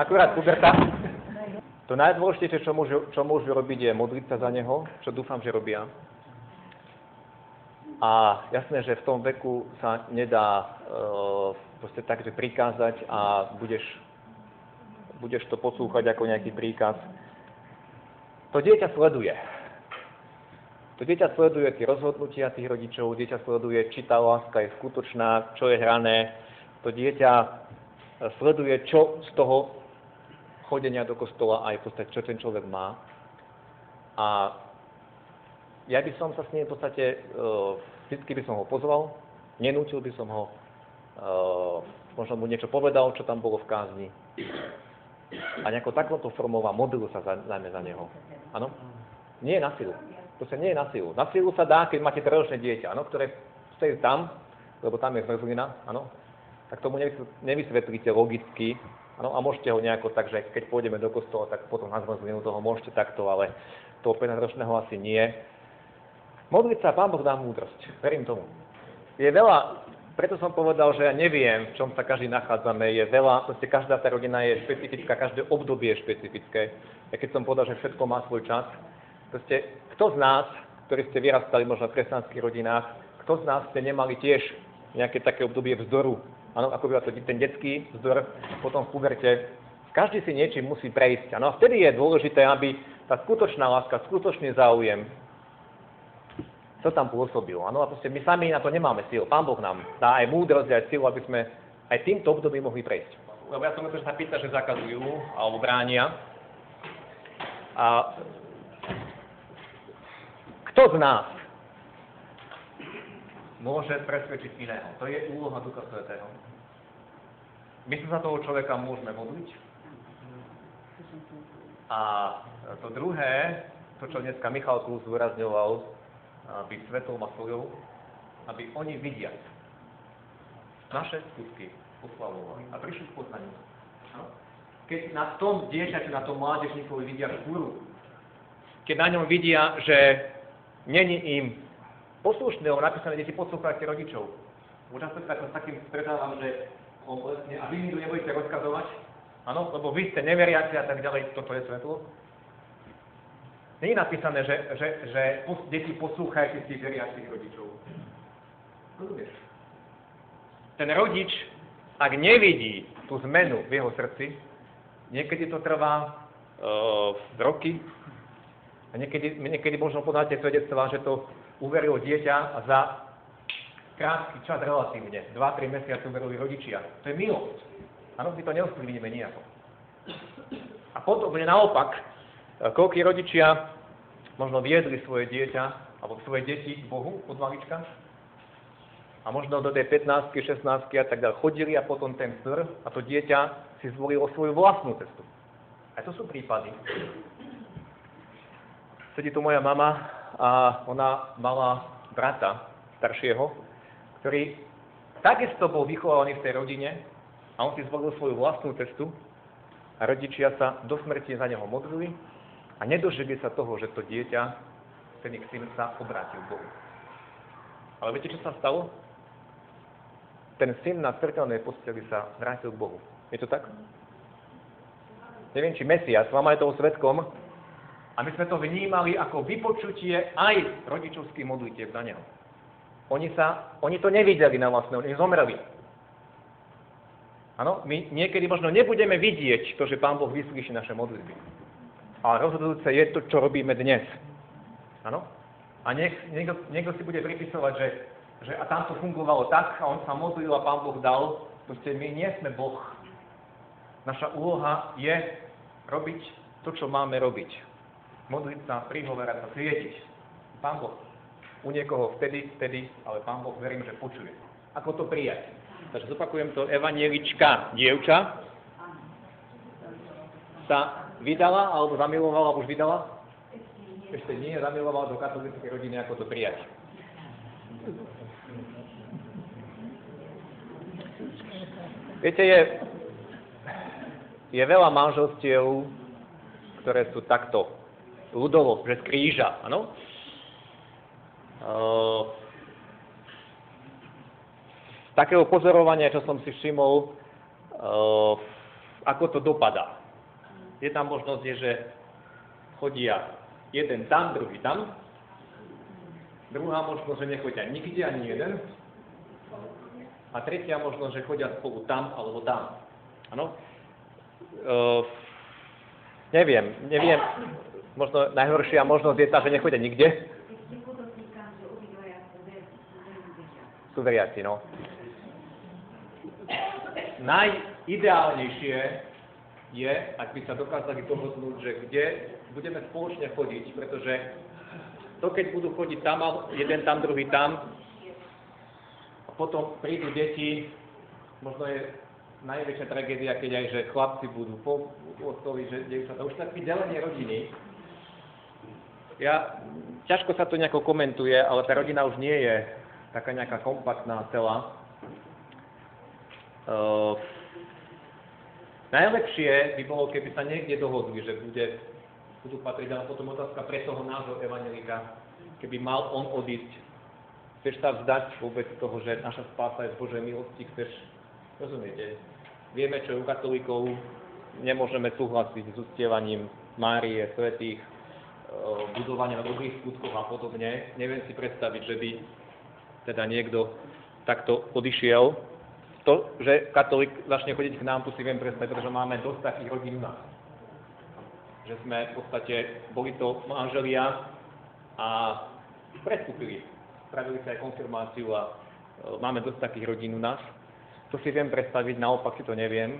akurát puberta. To To najdôležitejšie, čo môžu, čo môžu robiť, je modliť sa za neho, čo dúfam, že robia. A jasné, že v tom veku sa nedá uh, proste tak, že prikázať a budeš, budeš to poslúchať ako nejaký príkaz. To dieťa sleduje. To dieťa sleduje tie rozhodnutia tých rodičov, dieťa sleduje, či tá láska je skutočná, čo je hrané. To dieťa sleduje, čo z toho chodenia do kostola aj v podstate, čo ten človek má. A ja by som sa s ním v podstate, uh, vždycky by som ho pozval, nenútil by som ho, uh, možno mu niečo povedal, čo tam bolo v kázni. A nejako takouto formou a modlil sa najmä za neho. Áno? Nie je na silu. To sa nie je na silu. Na silu sa dá, keď máte treročné dieťa, áno, ktoré stojí tam, lebo tam je zmrzlina, áno, tak tomu nevysvetlíte logicky, Ano, a môžete ho nejako tak, že keď pôjdeme do kostola, tak potom na zmrzlinu toho môžete takto, ale toho 15-ročného asi nie. Modliť sa, Pán Boh dá múdrosť. Verím tomu. Je veľa, preto som povedal, že ja neviem, v čom sa každý nachádzame. Je veľa, proste každá tá rodina je špecifická, každé obdobie je špecifické. Ja keď som povedal, že všetko má svoj čas, proste kto z nás, ktorí ste vyrastali možno v kresťanských rodinách, kto z nás ste nemali tiež nejaké také obdobie vzdoru, Áno, ako býva to ten detský vzdor, potom v puberte. Každý si niečím musí prejsť. Áno, vtedy je dôležité, aby tá skutočná láska, skutočný záujem to tam pôsobil. Áno, a proste my sami na to nemáme síl. Pán Boh nám dá aj múdrosť, aj sílu, aby sme aj týmto obdobím mohli prejsť. Lebo ja som to, že sa pýta, že zakazujú alebo bránia. A kto z nás môže presvedčiť iného. To je úloha Ducha Svetého. My sa za toho človeka môžeme modliť. A to druhé, to, čo dneska Michal Klus zúrazňoval, byť svetlom a solou, aby oni vidiať naše skutky oslavovali a prišli k poznaniu. Keď na tom dieťaťu, na tom mládežníkovi vidia škúru, keď na ňom vidia, že není im poslušného napísané deti poslúchajte rodičov. Často sa s takým stretávam, že vlastne, a vy mi tu nebudete rozkazovať, áno, lebo vy ste neveriaci a tak ďalej, toto je svetlo. Je napísané, že, že, že deti poslúchajte si veriacich rodičov. Rozumieš? Ten rodič, ak nevidí tú zmenu v jeho srdci, niekedy to trvá uh, roky, a niekedy, niekedy možno poznáte svedectvá, že to uverilo dieťa a za krátky čas relatívne, 2-3 mesiace uverili rodičia. To je milosť. Áno, my to neosplivníme nejako. A potom je naopak, koľkí rodičia možno viedli svoje dieťa alebo svoje deti k Bohu od malička a možno do tej 15 16 a tak ďalej chodili a potom ten sr a to dieťa si zvolilo svoju vlastnú cestu. A to sú prípady. Sedí tu moja mama a ona mala brata staršieho, ktorý takisto bol vychovaný v tej rodine a on si zvolil svoju vlastnú cestu a rodičia sa do smrti za neho modlili a nedožili sa toho, že to dieťa, ten ich syn sa obrátil Bohu. Ale viete, čo sa stalo? Ten syn na smrteľnej posteli sa vrátil k Bohu. Je to tak? Neviem, či Mesias, mama je toho svetkom, a my sme to vnímali ako vypočutie aj rodičovských modlitieb za neho. Oni, sa, oni to nevideli na vlastné, oni zomreli. Áno, my niekedy možno nebudeme vidieť to, že Pán Boh vyslíši naše modlitby. Ale rozhodujúce je to, čo robíme dnes. Áno? A nech, niekto, niekto si bude pripisovať, že, že a tam to fungovalo tak, a on sa modlil a Pán Boh dal. Proste my nie sme Boh. Naša úloha je robiť to, čo máme robiť modliť sa, prihoverať sa, svietiť. Pán Boh. U niekoho vtedy, vtedy, ale Pán Boh verím, že počuje. Ako to prijať? Takže zopakujem to, evanielička, dievča, sa vydala, alebo zamilovala, už vydala? Ešte nie, zamilovala do katolíckej rodiny, ako to prijať. Viete, je, je veľa manželstiev, ktoré sú takto ľudovo, že z kríža, áno? Uh, z takého pozorovania, čo som si všimol, uh, ako to dopadá. Jedna možnosť je, že chodia jeden tam, druhý tam. Druhá možnosť, že nechodia nikde ani jeden. A tretia možnosť, že chodia spolu tam alebo tam. Áno? Uh, neviem, neviem. Možno najhoršia možnosť je tá, že nechodia nikde. Sú veriaci, no. Najideálnejšie je, ak by sa dokázali dohodnúť, že kde budeme spoločne chodiť, pretože to, keď budú chodiť tam, jeden tam, druhý tam, a potom prídu deti, možno je najväčšia tragédia, keď aj, že chlapci budú po ostoli, že to už také delenie rodiny. Ja, ťažko sa to nejako komentuje, ale tá rodina už nie je taká nejaká kompaktná celá. Uh, najlepšie by bolo, keby sa niekde dohodli, že bude, budú patriť, ale potom otázka pre toho nášho evangelika, keby mal on odísť. Chceš sa vzdať vôbec toho, že naša spása je z Božej milosti, chceš, rozumiete? Vieme, čo u katolíkov nemôžeme súhlasiť s uctievaním Márie, svetých, budovania dobrých skutkov a podobne. Neviem si predstaviť, že by teda niekto takto odišiel. To, že katolík začne chodiť k nám, tu si viem predstaviť, pretože máme dosť takých rodín u nás. Že sme v podstate, boli to manželia a prestúpili. Spravili sa aj konfirmáciu a e, máme dosť takých rodín u nás. To si viem predstaviť, naopak si to neviem,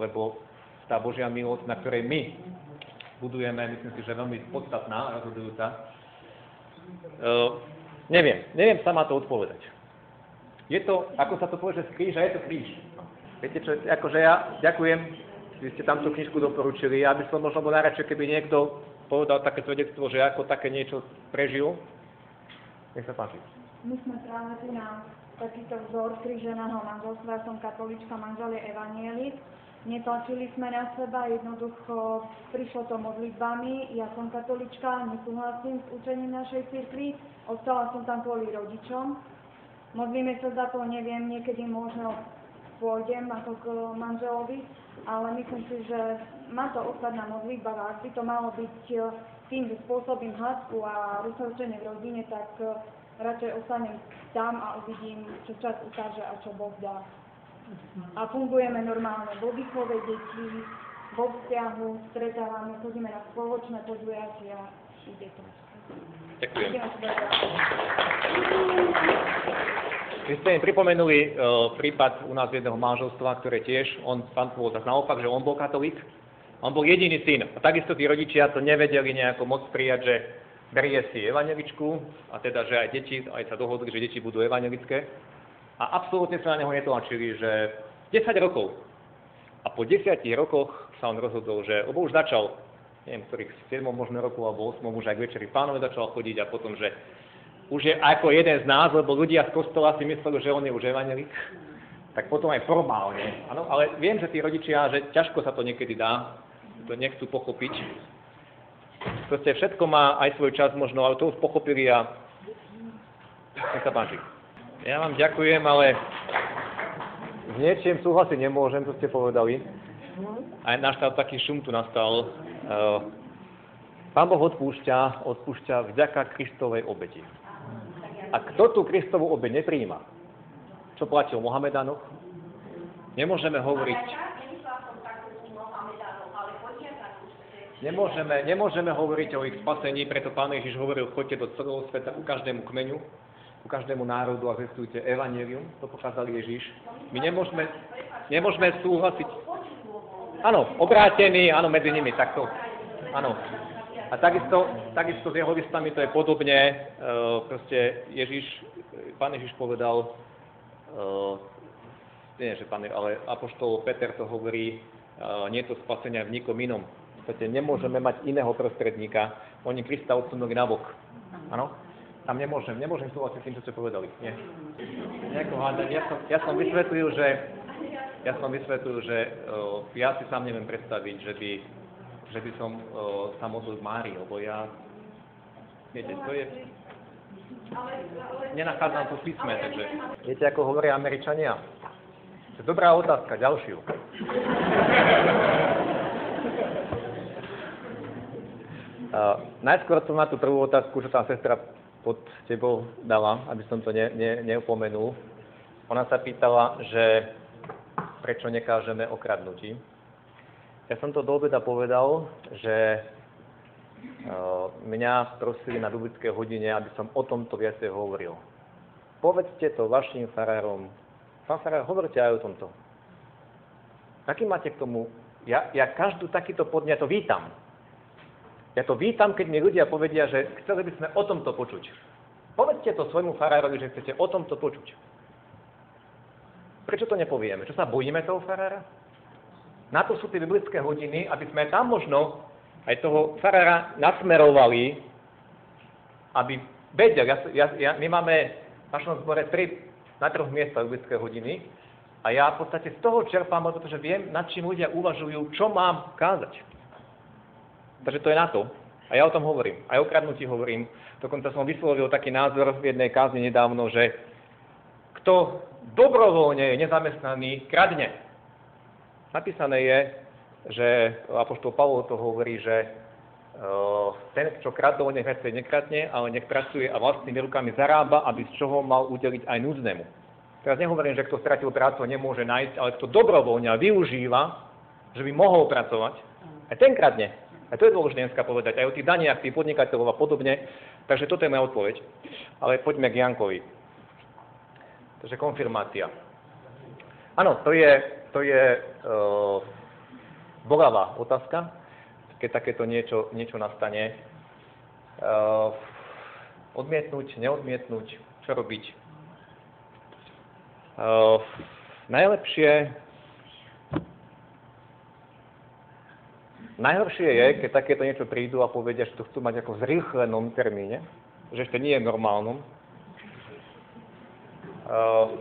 lebo tá Božia milosť, na ktorej my budujeme, myslím si, že veľmi podstatná, rozhodujúca, uh, Neviem, neviem sama to odpovedať. Je to, ako sa to povie, že z kríža, je to kríž. Viete čo, akože ja ďakujem, vy ste tam tú knižku doporučili, ja by som možno bol najradšej, keby niekto povedal také svedectvo, že ako také niečo prežil. Nech sa páči. My sme práve tu na takýto vzor kríženého manželstva, som katolička, manžel je evanielik netlačili sme na seba, jednoducho prišlo to modlitbami, ja som katolička, nesúhlasím s učením našej cirkvi, ostala som tam kvôli rodičom. Modlíme sa za to, neviem, niekedy možno pôjdem ako k manželovi, ale myslím si, že má to ostať na modlitbách a ak by to malo byť eh, tým, že spôsobím hádku a rozhorčenie v rodine, tak eh, radšej ostanem tam a uvidím, čo čas ukáže a čo Boh dá a fungujeme normálne vo výchove detí, vo vzťahu, stretávame, chodíme na spoločné podujatia, ide to. Ďakujem. Vy ste pripomenuli uh, prípad u nás jedného manželstva, ktoré tiež, on, pán bol tak naopak, že on bol katolík, on bol jediný syn. A takisto tí rodičia to nevedeli nejako moc prijať, že berie si evaneličku, a teda, že aj deti, aj sa dohodli, že deti budú evanelické a absolútne sa na neho netlačili, že 10 rokov. A po 10 rokoch sa on rozhodol, že, lebo už začal, neviem, ktorých 7 možno roku alebo 8 už aj k večeri pánové začal chodiť a potom, že už je ako jeden z nás, lebo ľudia z kostola si mysleli, že on je už evangelik, tak potom aj formálne. Ano, ale viem, že tí rodičia, že ťažko sa to niekedy dá, to nechcú pochopiť. Proste všetko má aj svoj čas možno, ale to už pochopili a nech sa páči. Ja vám ďakujem, ale s niečím súhlasiť nemôžem, to ste povedali. Aj nastal taký šum tu nastal. Eh, Pán Boh odpúšťa, odpúšťa vďaka Kristovej obeti. A kto tú Kristovú obeť nepríjima, čo platí o Mohamedanoch, nemôžeme hovoriť Nemôžeme, nemôžeme hovoriť o ich spasení, preto Pán Ježiš hovoril, choďte do celého sveta ku každému kmeňu ku každému národu a zvestujte evanelium, to pochádzal Ježiš. My nemôžeme, nemôžeme súhlasiť. Áno, obrátení, áno, medzi nimi, takto. Áno. A takisto, takisto s jeho listami to je podobne. E, proste Ježiš, pán Ježiš povedal, e, nie, že pán, ale apoštol Peter to hovorí, e, nie je to spasenia v nikom inom. V podstate nemôžeme mať iného prostredníka. Oni Krista odsunuli nabok. Áno? tam nemôžem, nemôžem súhlasiť s tým, čo ste povedali. Nie. Ja som, ja som vysvetlil, že ja som vysvetlil, že uh, ja si sám neviem predstaviť, že by, že by som uh, sa modlil k Márii, lebo ja, viete, to je, nenachádzam to v písme, takže, viete, ako hovoria Američania? To je dobrá otázka, ďalšiu. Uh, najskôr som na tú prvú otázku, čo tam sestra pod tebou dala, aby som to ne, ne, neupomenul. Ona sa pýtala, že prečo nekážeme o kradnutí. Ja som to do obeda povedal, že uh, mňa prosili na biblické hodine, aby som o tomto viacej hovoril. Povedzte to vašim farárom. Pán farár, hovorte aj o tomto. Aký máte k tomu? Ja, ja každú takýto podňa to vítam. Ja to vítam, keď mi ľudia povedia, že chceli by sme o tomto počuť. Povedzte to svojmu farárovi, že chcete o tomto počuť. Prečo to nepovieme? Čo sa bojíme toho farára? Na to sú tie biblické hodiny, aby sme tam možno aj toho farára nasmerovali, aby vedel. Ja, ja, ja, my máme v našom zbore tri, na troch miestach biblické hodiny a ja v podstate z toho čerpám, pretože viem, nad čím ľudia uvažujú, čo mám kázať. Takže to je na to. A ja o tom hovorím. Aj o kradnutí hovorím. Dokonca som vyslovil taký názor v jednej kázni nedávno, že kto dobrovoľne je nezamestnaný, kradne. Napísané je, že Apoštol Pavol to hovorí, že uh, ten, čo kradol, nech viacej nekradne, ale nech pracuje a vlastnými rukami zarába, aby z čoho mal udeliť aj núdznemu. Teraz nehovorím, že kto stratil prácu nemôže nájsť, ale kto dobrovoľne využíva, že by mohol pracovať, aj ten kradne. A to je dôležité dneska povedať, aj o tých daniach, tých podnikateľov a podobne. Takže toto je moja odpoveď. Ale poďme k Jankovi. Takže konfirmácia. Áno, to je, to je uh, bolavá otázka, keď takéto niečo, niečo nastane. Uh, odmietnúť, neodmietnúť, čo robiť. Uh, najlepšie Najhoršie je, keď takéto niečo prídu a povedia, že to chcú mať ako v zrýchlenom termíne, že ešte nie je normálnom. Uh,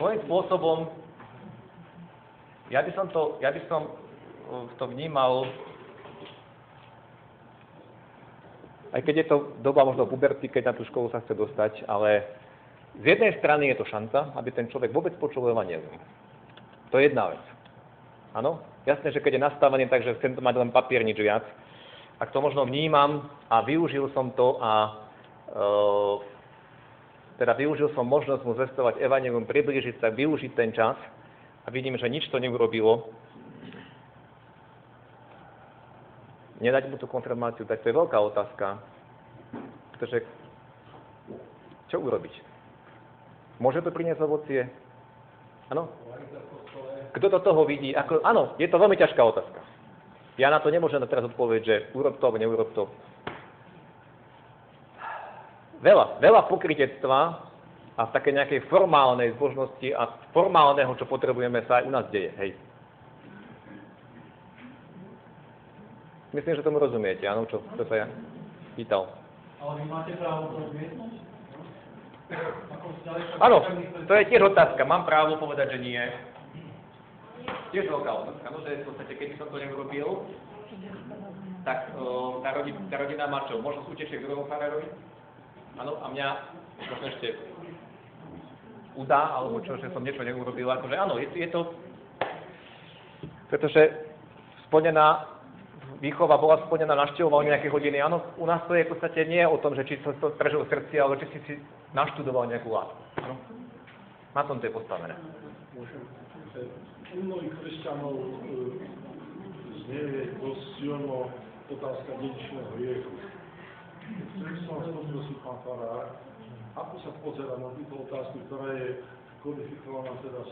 svojím spôsobom, ja by som to, ja by som uh, to vnímal, aj keď je to doba možno puberty, keď na tú školu sa chce dostať, ale z jednej strany je to šanca, aby ten človek vôbec počul evangelium. To je jedna vec. Áno? Jasné, že keď je nastavený tak, že chcem to mať len papier, nič viac. Ak to možno vnímam a využil som to a e, teda využil som možnosť mu zvestovať evanelium, priblížiť sa, využiť ten čas a vidím, že nič to neurobilo, nedať mu tú konfirmáciu, tak to je veľká otázka. Pretože čo urobiť? Môže to priniesť ovocie? Áno? Kto do toho vidí? Ako, áno, je to veľmi ťažká otázka. Ja na to nemôžem teraz odpovedať, že urob to alebo neurob to. Veľa, veľa pokritectva a v také nejakej formálnej zbožnosti a formálneho, čo potrebujeme, sa aj u nás deje. Hej. Myslím, že tomu rozumiete, áno, čo, čo sa ja pýtal. Ale vy máte právo to odmietnúť? Áno, to je tiež otázka. Mám právo povedať, že nie tiež veľká otázka. No, že v podstate, keby som to neurobil, tak o, tá, rodina, tá rodina má čo? Možno utečiek k druhému farárovi? Áno, a mňa možno ešte udá, alebo čo, že som niečo neurobil. Akože áno, je, je to... Pretože splnená výchova bola splnená naštevovanie nejaké hodiny. Áno, u nás to je v podstate nie o tom, že či som to prežil srdci, ale či si si naštudoval nejakú látku. Áno? Na tom to je postavené. U mnohých kresťanov e, znie dosť silno otázka dedičného hriechu. Sa vás poprosiť, pán Farár, ako sa pozera na túto otázku, ktorá je kodifikovaná teda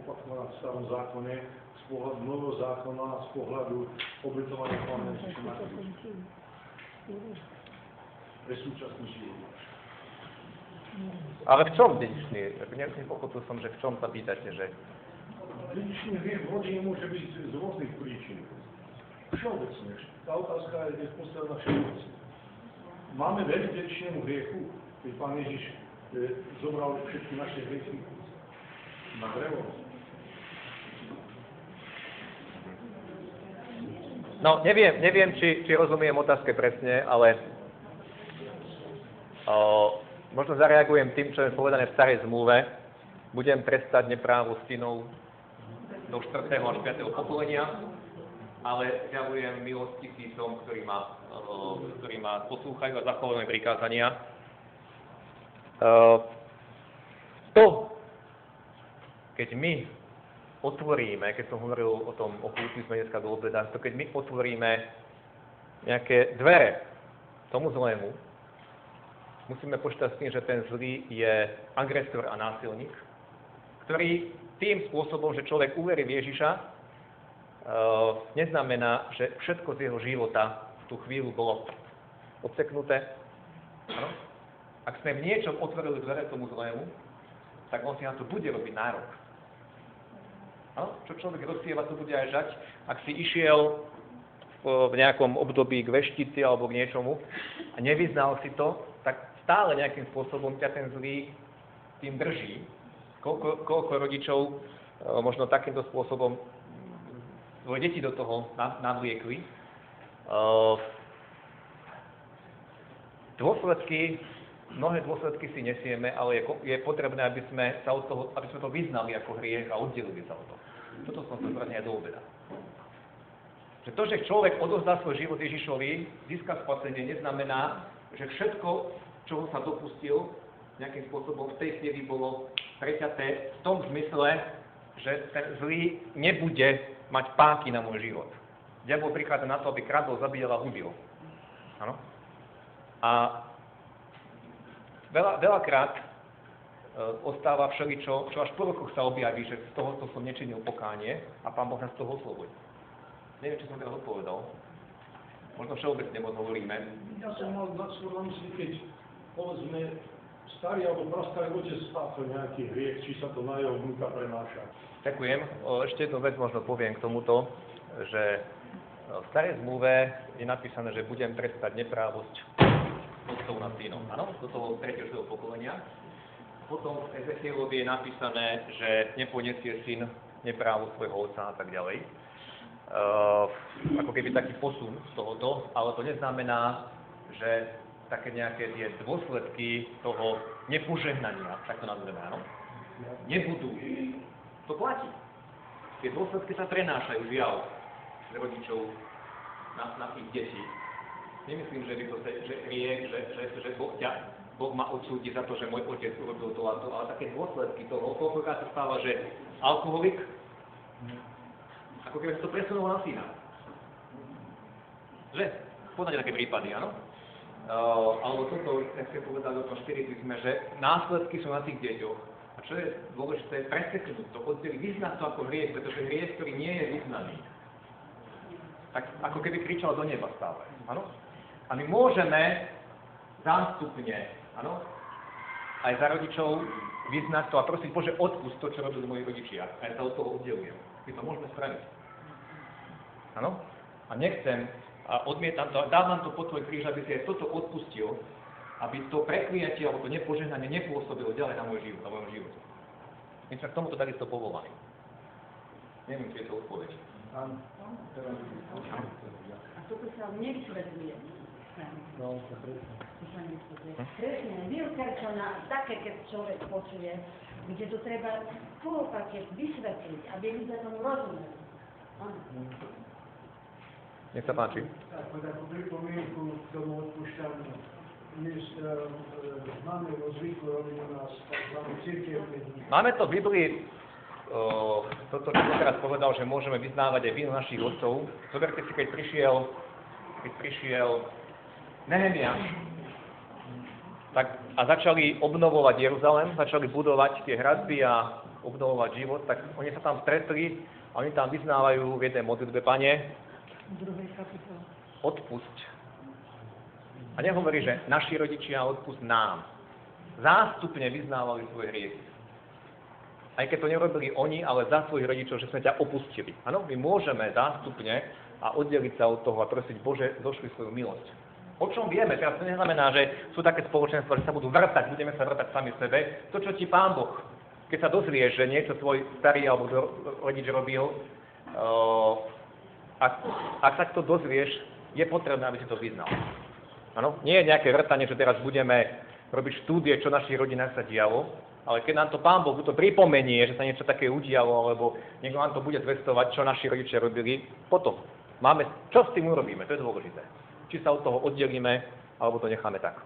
opakovaná v starom zákone, z pohľadu nového zákona, z pohľadu obetovania hlavnej pre súčasný život. Ale v čom dedičný? Nepochopil som, že v čom sa pýtate, že Dedičný hriech v rodine môže byť z rôznych príčin. Všeobecne. Tá otázka je postavená všeobecne. Máme veriť dedičnému hriechu, keď Pán Ježiš e, zobral všetky naše hriechy na drevo. No, neviem, neviem či, či rozumiem otázke presne, ale o, možno zareagujem tým, čo je povedané v starej zmluve. Budem trestať neprávo synov do 4. až 5. pokolenia. Ale zjavujem milosť tisícom, ktorí ma, ktorí ma poslúchajú a zachovajú prikázania. Uh, to, keď my otvoríme, keď som hovoril o tom okultizme dneska do obeda, to keď my otvoríme nejaké dvere tomu zlému, musíme počítať s tým, že ten zlý je agresor a násilník, ktorý tým spôsobom, že človek uverí v Ježiša, neznamená, že všetko z jeho života v tú chvíľu bolo odseknuté. Ano? Ak sme v niečom otvorili dvere tomu zlému, tak on si na to bude robiť nárok. Ano? Čo človek rozsieva, to bude aj žať. Ak si išiel v nejakom období k veštici alebo k niečomu a nevyznal si to, tak stále nejakým spôsobom ťa ten zlý tým drží Koľko, koľko rodičov e, možno takýmto spôsobom svoje deti do toho navliekli. Dôsledky, mnohé dôsledky si nesieme, ale je, potrebné, aby sme, sa od toho, aby sme to vyznali ako hriech a oddelili sa od toho. Toto som zvrhne aj do obeda. Že to, že človek odozdá svoj život Ježišovi, získa spasenie, neznamená, že všetko, čoho sa dopustil, nejakým spôsobom v tej chvíli bolo preťaté v tom zmysle, že ten zlý nebude mať páky na môj život. Diabol prichádza na to, aby kradol, zabíjal a hubil. Áno? A veľa, veľakrát e, ostáva všeličo, čo až po rokoch sa objaví, že z toho som nečinil pokánie a Pán Boh nás z toho oslobodí. Neviem, či som teraz odpovedal. Možno všeobecne moc hovoríme. Ja som mal na svojom keď povedzme starý alebo prastarý otec spáchal nejaký hriech, či sa to na jeho vnúka prenáša. Ďakujem. Ešte jednu vec možno poviem k tomuto, že v starej zmluve je napísané, že budem trestať neprávosť otcov nad synom. Áno, do toho tretieho pokolenia. Potom v Ezechielovi je napísané, že neponiesie syn neprávosť svojho otca a tak ďalej. Uh, ako keby taký posun z tohoto, ale to neznamená, že také nejaké tie dôsledky toho nepožehnania, tak to nazveme, áno, nebudú. To platí. Tie dôsledky sa prenášajú, žiaľ, z rodičov na, na ich deti. Nemyslím, že to že hriech, že, že, že Boh, ťa, boh ma odsúdi za to, že môj otec urobil to a to, ale také dôsledky toho, koľkokrát sa stáva, že alkoholik, ako keby sa to presunulo na syna. Že? Poznáte také prípady, áno? Alebo toto, jak ste o tom špiritizme, že následky sú na tých deťoch. A čo je dôležité, preseknúť to, oddeliť, vyznať to ako hriech, pretože hriech, ktorý nie je vyznaný, tak ako keby kričal do neba stále. Áno? A my môžeme zástupne, áno, aj za rodičov vyznať to a prosiť, Bože, odpust to, čo robili moji rodičia. A ja sa od toho oddelujem. My to môžeme spraviť. Áno? A nechcem a odmietam to, dávam to po tvoj kríž, aby si aj toto odpustil, aby to prekliatie alebo to nepožehnanie nepôsobilo ďalej na môj život, na môjom živote. My sme k tomuto takisto povolaní. Neviem, či je to odpoveď. A toto sa nevysvetľuje. No, presne. Výuka na také, keď človek počuje, kde to treba poopake vysvetliť, aby ľudia tomu rozumeli. Áno. Nech sa páči. Tak, takú pripomienku k tomu odpúšťaniu. My e, máme vo zvyku robiť u nás tzv. cirkevný Máme to v Biblii, o, toto, čo som teraz povedal, že môžeme vyznávať aj vinu našich otcov. Zoberte si, keď prišiel, keď prišiel Nehemiáš, tak, a začali obnovovať Jeruzalem, začali budovať tie hradby a obnovovať život, tak oni sa tam stretli a oni tam vyznávajú v jednej modlitbe, Pane. Odpusť. A nehovorí, že naši rodičia odpust nám. Zástupne vyznávali svoje hriechy. Aj keď to nerobili oni, ale za svojich rodičov, že sme ťa opustili. Áno, my môžeme zástupne a oddeliť sa od toho a prosiť, Bože, zošli svoju milosť. O čom vieme? Teraz to neznamená, že sú také spoločenstva, že sa budú vrtať, budeme sa vrtať sami sebe. To, čo ti Pán Boh, keď sa dozvieš, že niečo tvoj starý alebo rodič robil, ak, ak sa to dozvieš, je potrebné, aby si to vyznal. Áno? Nie je nejaké vrtanie, že teraz budeme robiť štúdie, čo našich rodinách sa dialo, ale keď nám to Pán Boh to pripomenie, že sa niečo také udialo, alebo niekto nám to bude zvestovať, čo naši rodičia robili, potom. Máme, čo s tým urobíme, to je dôležité. Či sa od toho oddelíme, alebo to necháme tak.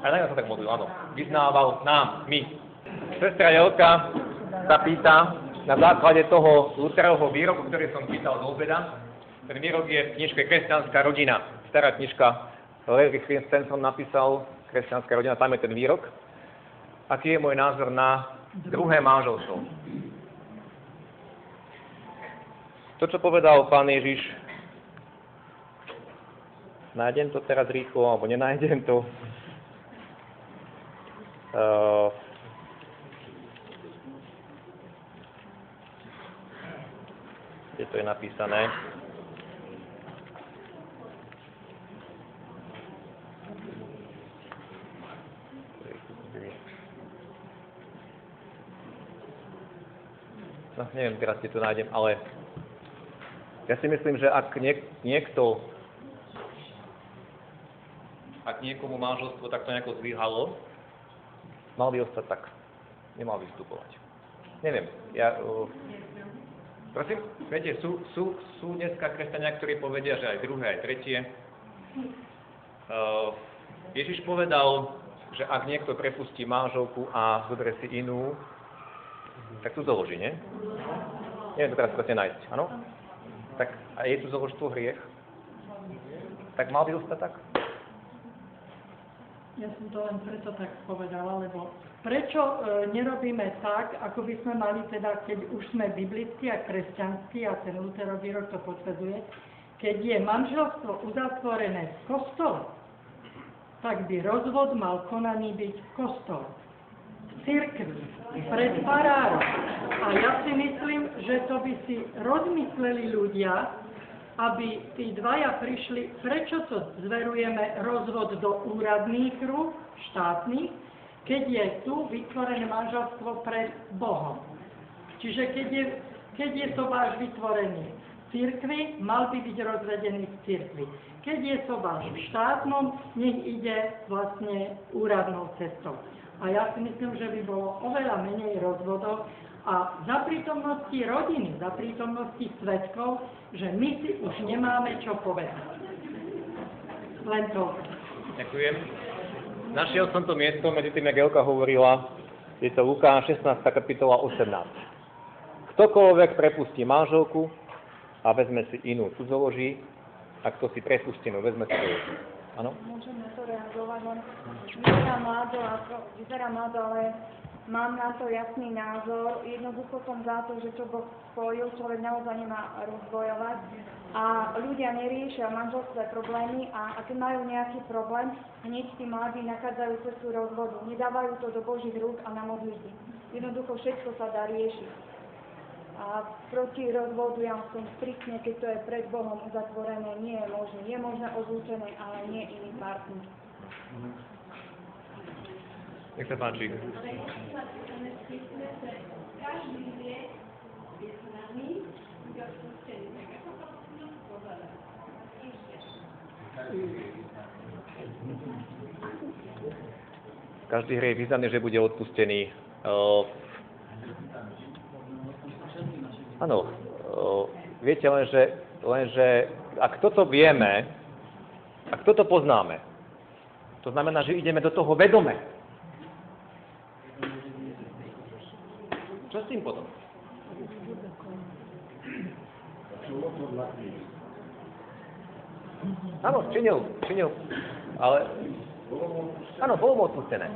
Aj Daniel sa tak modlil, áno. Vyznával nám, my. Sestra Jelka sa pýta na základe toho Luterovho výroku, ktorý som pýtal do obeda. Ten výrok je v knižke Kresťanská rodina. Stará knižka Larry Christensen napísal Kresťanská rodina, tam je ten výrok. Aký je môj názor na druhé manželstvo? To, čo povedal pán Ježiš, nájdem to teraz rýchlo, alebo nenájdem to. Uh, kde to je napísané? No, neviem teraz, kde to nájdem, ale ja si myslím, že ak niek- niekto, ak niekomu manželstvo takto nejako zlyhalo, mal by ostať tak. Nemal vystupovať. Neviem, ja... Uh, prosím, viete, sú, sú, sú dneska kresťania, ktorí povedia, že aj druhé, aj tretie. Uh, Ježiš povedal, že ak niekto prepustí manželku a zoberie si inú, tak tu založí, nie? Neviem to teraz presne nájsť, áno? Tak a je tu založstvo hriech? Tak mal by ostať tak? Ja som to len preto tak povedala, lebo prečo e, nerobíme tak, ako by sme mali teda, keď už sme biblickí a kresťanskí, a ten Luterov výrok to potvrdzuje, keď je manželstvo uzatvorené v kostole, tak by rozvod mal konaný byť v kostole, v cirkvi, pred farárom. A ja si myslím, že to by si rozmysleli ľudia, aby tí dvaja prišli, prečo to zverujeme rozvod do úradných rúk, štátnych, keď je tu vytvorené manželstvo pred Bohom. Čiže keď je, keď je to váš vytvorenie v cirkvi, mal by byť rozvedený v cirkvi. Keď je to váš v štátnom, nech ide vlastne úradnou cestou. A ja si myslím, že by bolo oveľa menej rozvodov a za prítomnosti rodiny, za prítomnosti svetkov, že my si už nemáme čo povedať. Len to. Ďakujem. Našiel som to miesto, medzi tým, jak Elka hovorila, je to Lukáš 16. kapitola 18. Ktokoľvek prepustí manželku a vezme si inú cudzoloží, a kto si prepustí, no vezme si to. Áno? Môžem na to reagovať, len vyzerá mladо, ale mám na to jasný názor. Jednoducho som za to, že čo Boh spojil, človek naozaj nemá rozbojovať. A ľudia neriešia v manželstve problémy a, a majú nejaký problém, hneď tí mladí nachádzajú cestu rozvodu. Nedávajú to do Božích rúk a na modlitby. Jednoducho všetko sa dá riešiť. A proti rozvodu ja som striktne, keď to je pred Bohom uzatvorené, nie je možné. Je možné odlúčené, ale nie iný partner. Nech sa páči. Každý hriech vyznaný, že bude odpustený. Áno, viete len, že, len, že ak toto vieme, ak toto poznáme, to znamená, že ideme do toho vedome. Čo s tým potom? Áno, činil, činil, ale áno, bolo mu odpustené.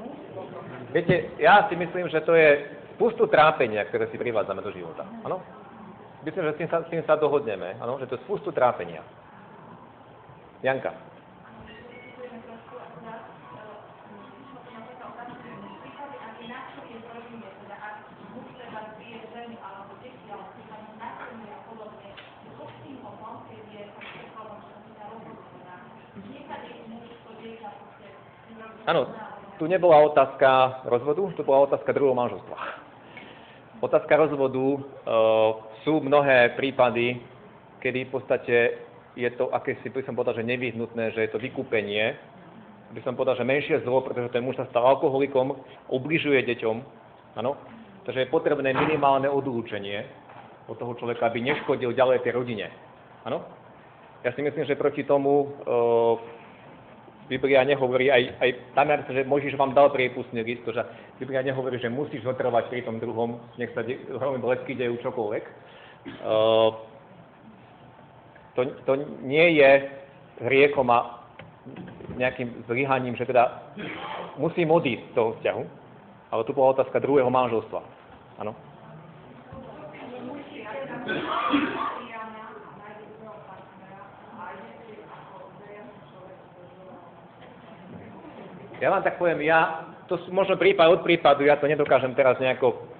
Viete, ja si myslím, že to je spustu trápenia, ktoré si privádzame do života. Áno? Myslím, že s tým sa, s tým sa dohodneme, áno, že to je spustu trápenia. Janka. Áno, tu nebola otázka rozvodu, tu bola otázka druhého manželstva. Otázka rozvodu, e, sú mnohé prípady, kedy v podstate je to akési, by som povedal, že nevyhnutné, že je to vykúpenie, by som povedal, že menšie zlo, pretože ten muž sa stal alkoholikom, ubližuje deťom, áno, takže je potrebné minimálne odlúčenie, od toho človeka, aby neškodil ďalej tej rodine. Áno? Ja si myslím, že proti tomu uh, Biblia nehovorí, aj, aj tam je, že Mojžiš vám dal priepustný list, že Biblia nehovorí, že musíš zotrvať pri tom druhom, nech sa de, blesky dejú čokoľvek. Uh, to, to nie je hriekom a nejakým zlyhaním, že teda musím odísť z toho vzťahu, ale tu bola otázka druhého manželstva. Áno? Ja vám tak poviem, ja, to sú možno prípad od prípadu, ja to nedokážem teraz nejako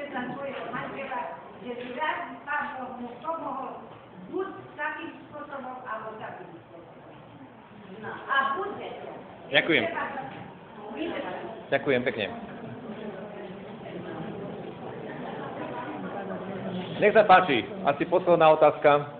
keď za svojho manžela, že by raz Pán Boh mu pomohol takým spôsobom, alebo takým spôsobom. No, a bude to. Ďakujem. Ďakujem pekne. Nech sa páči, asi posledná otázka.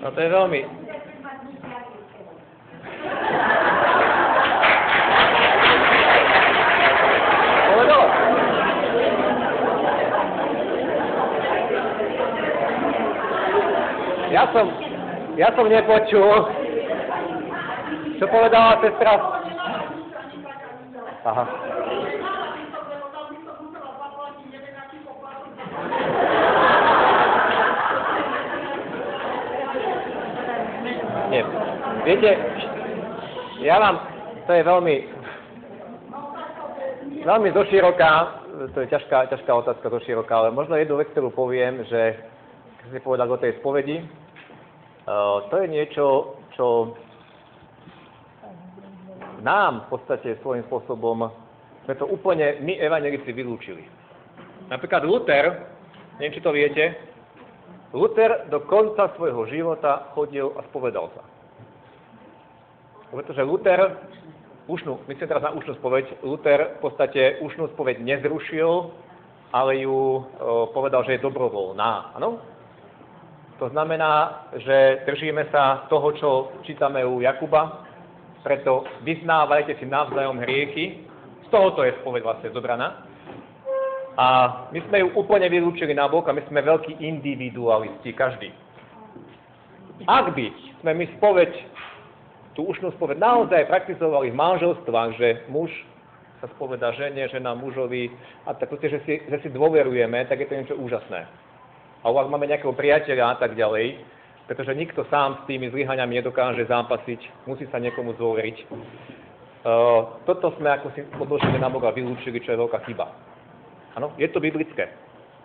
No to je veľmi... Ja som, ja som nepočul. Čo povedala sestra? Aha. Nie. Viete, ja vám, to je veľmi, veľmi zoširoká, to je ťažká, ťažká otázka zoširoká, ale možno jednu vec, ktorú poviem, že keď si povedal o tej spovedi, uh, to je niečo, čo nám v podstate svojím spôsobom sme to úplne my evangelici vylúčili. Napríklad Luther, neviem, či to viete, Luther do konca svojho života chodil a spovedal sa. Pretože Luther, ušnú, myslím teraz na ušnú spoveď, Luther v podstate ušnú spoveď nezrušil, ale ju o, povedal, že je dobrovoľná. Áno? To znamená, že držíme sa toho, čo čítame u Jakuba, preto vyznávajte si navzájom hriechy. Z tohoto je spoveď vlastne zobraná. A my sme ju úplne vylúčili na bok a my sme veľkí individualisti, každý. Ak by sme my spoveď, tú ušnú spoveď naozaj praktizovali v manželstvách, že muž sa spoveda žene, žena mužovi, a tak proste, že si, že si dôverujeme, tak je to niečo úžasné. A ak máme nejakého priateľa a tak ďalej, pretože nikto sám s tými zlyhaniami nedokáže zápasiť, musí sa niekomu zvoliť. Uh, toto sme ako si odložili na Boha vylúčili, čo je veľká chyba. Áno, je to biblické.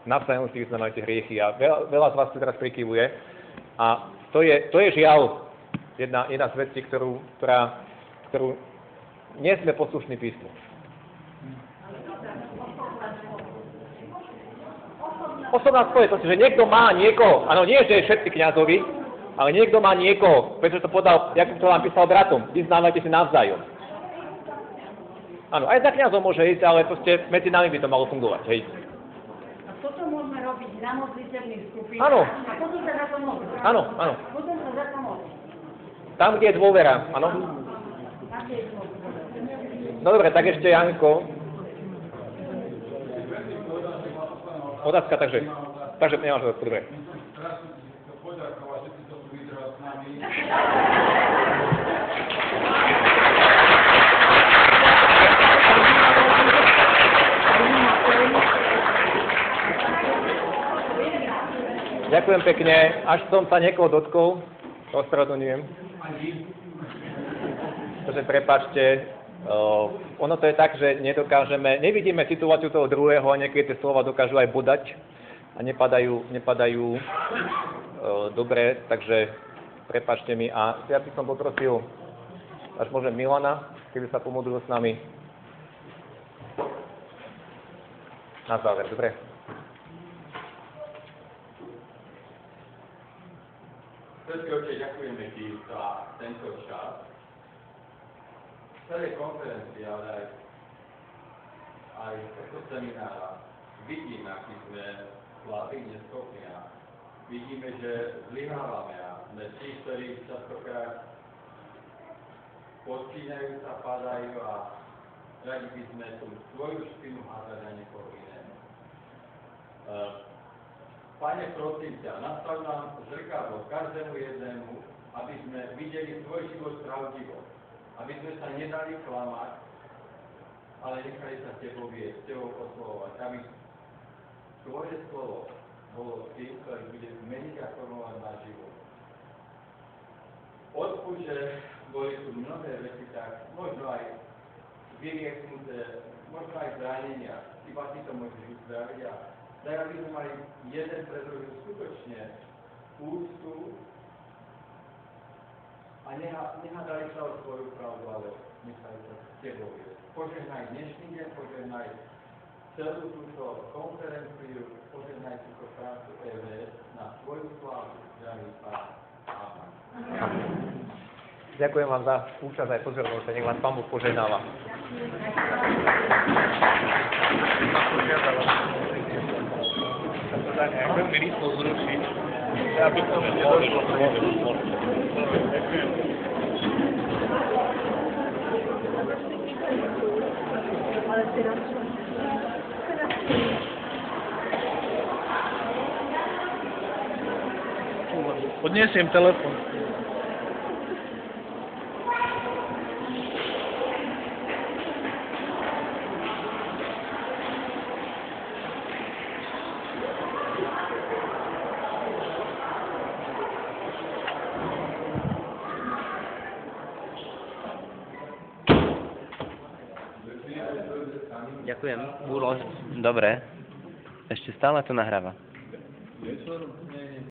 Navzájom si vyznávajte hriechy a veľa, veľa z vás tu teraz prikyvuje. A to je, to je žiaľ jedna, jedna z vecí, ktorú, ktorá, ktorú nie sme poslušní písmu. Osobná spojenosť, že niekto má niekoho, áno, nie, že všetci kňazovi, ale niekto má niekoho, pretože to podal, Jakub to vám písal bratom, vyznávajte si navzájom. Áno, aj za kňazom môže ísť, ale proste medzi nami by to malo fungovať, hej. A toto môžeme robiť na modliteľných skupinách. Áno. A potom sa za to modliť. Áno, áno. Potom sa za to modliť. Tam, kde je dôvera, áno. No dobre, tak ešte Janko. Otázka, takže, takže nemáš otázku, dobre. Ďakujem pekne. Až som sa niekoho dotkol, ospravedlňujem. Takže prepačte, uh, ono to je tak, že nedokážeme, nevidíme situáciu toho druhého a niekedy tie slova dokážu aj bodať a nepadajú, nepadajú uh, dobre, takže prepačte mi. A ja by som poprosil, až môžem Milana, keby sa pomodlil s nami. Na záver, dobre? Svetý Oče, ďakujeme Ti za tento čas. V celej konferencii, ale aj, aj tohto seminára vidíme, aký sme slabí, neschopní a vidíme, že zlyhávame a sme tí, ktorí častokrát podpínajú sa, padajú a radi by sme tú svoju špinu hádali na niekoho iného. Uh, Pane, prosím ťa, nastav nám zrkadlo každému jednému, aby sme videli svoj život pravdivo, aby sme sa nedali klamať, ale nechali sa s Tebou viesť, s Tebou oslovovať, aby Tvoje slovo bolo tým, ktorý bude zmeniť a formovať náš život. Odpúšť, že boli tu mnohé veci, tak možno aj vyrieknuté, možno aj zranenia, iba Ty to môžeš uzdraviť a sme mali jeden pre druhým skutočne úctu a nehádali sa o svoju pravdu, ale nechali sa s tebou. Požehnaj dnešný deň, požehnaj celú túto konferenciu, požehnaj túto prácu EVS na svoju slávu, drahý Pán. Amen. Ďakujem vám za účasť aj pozornosť a nech vás Pán Boh požehnáva. tak to nedošlo k Ďakujem. Odniesiem telefon. Ďakujem. Bolo dobre. Ešte stále to nahráva.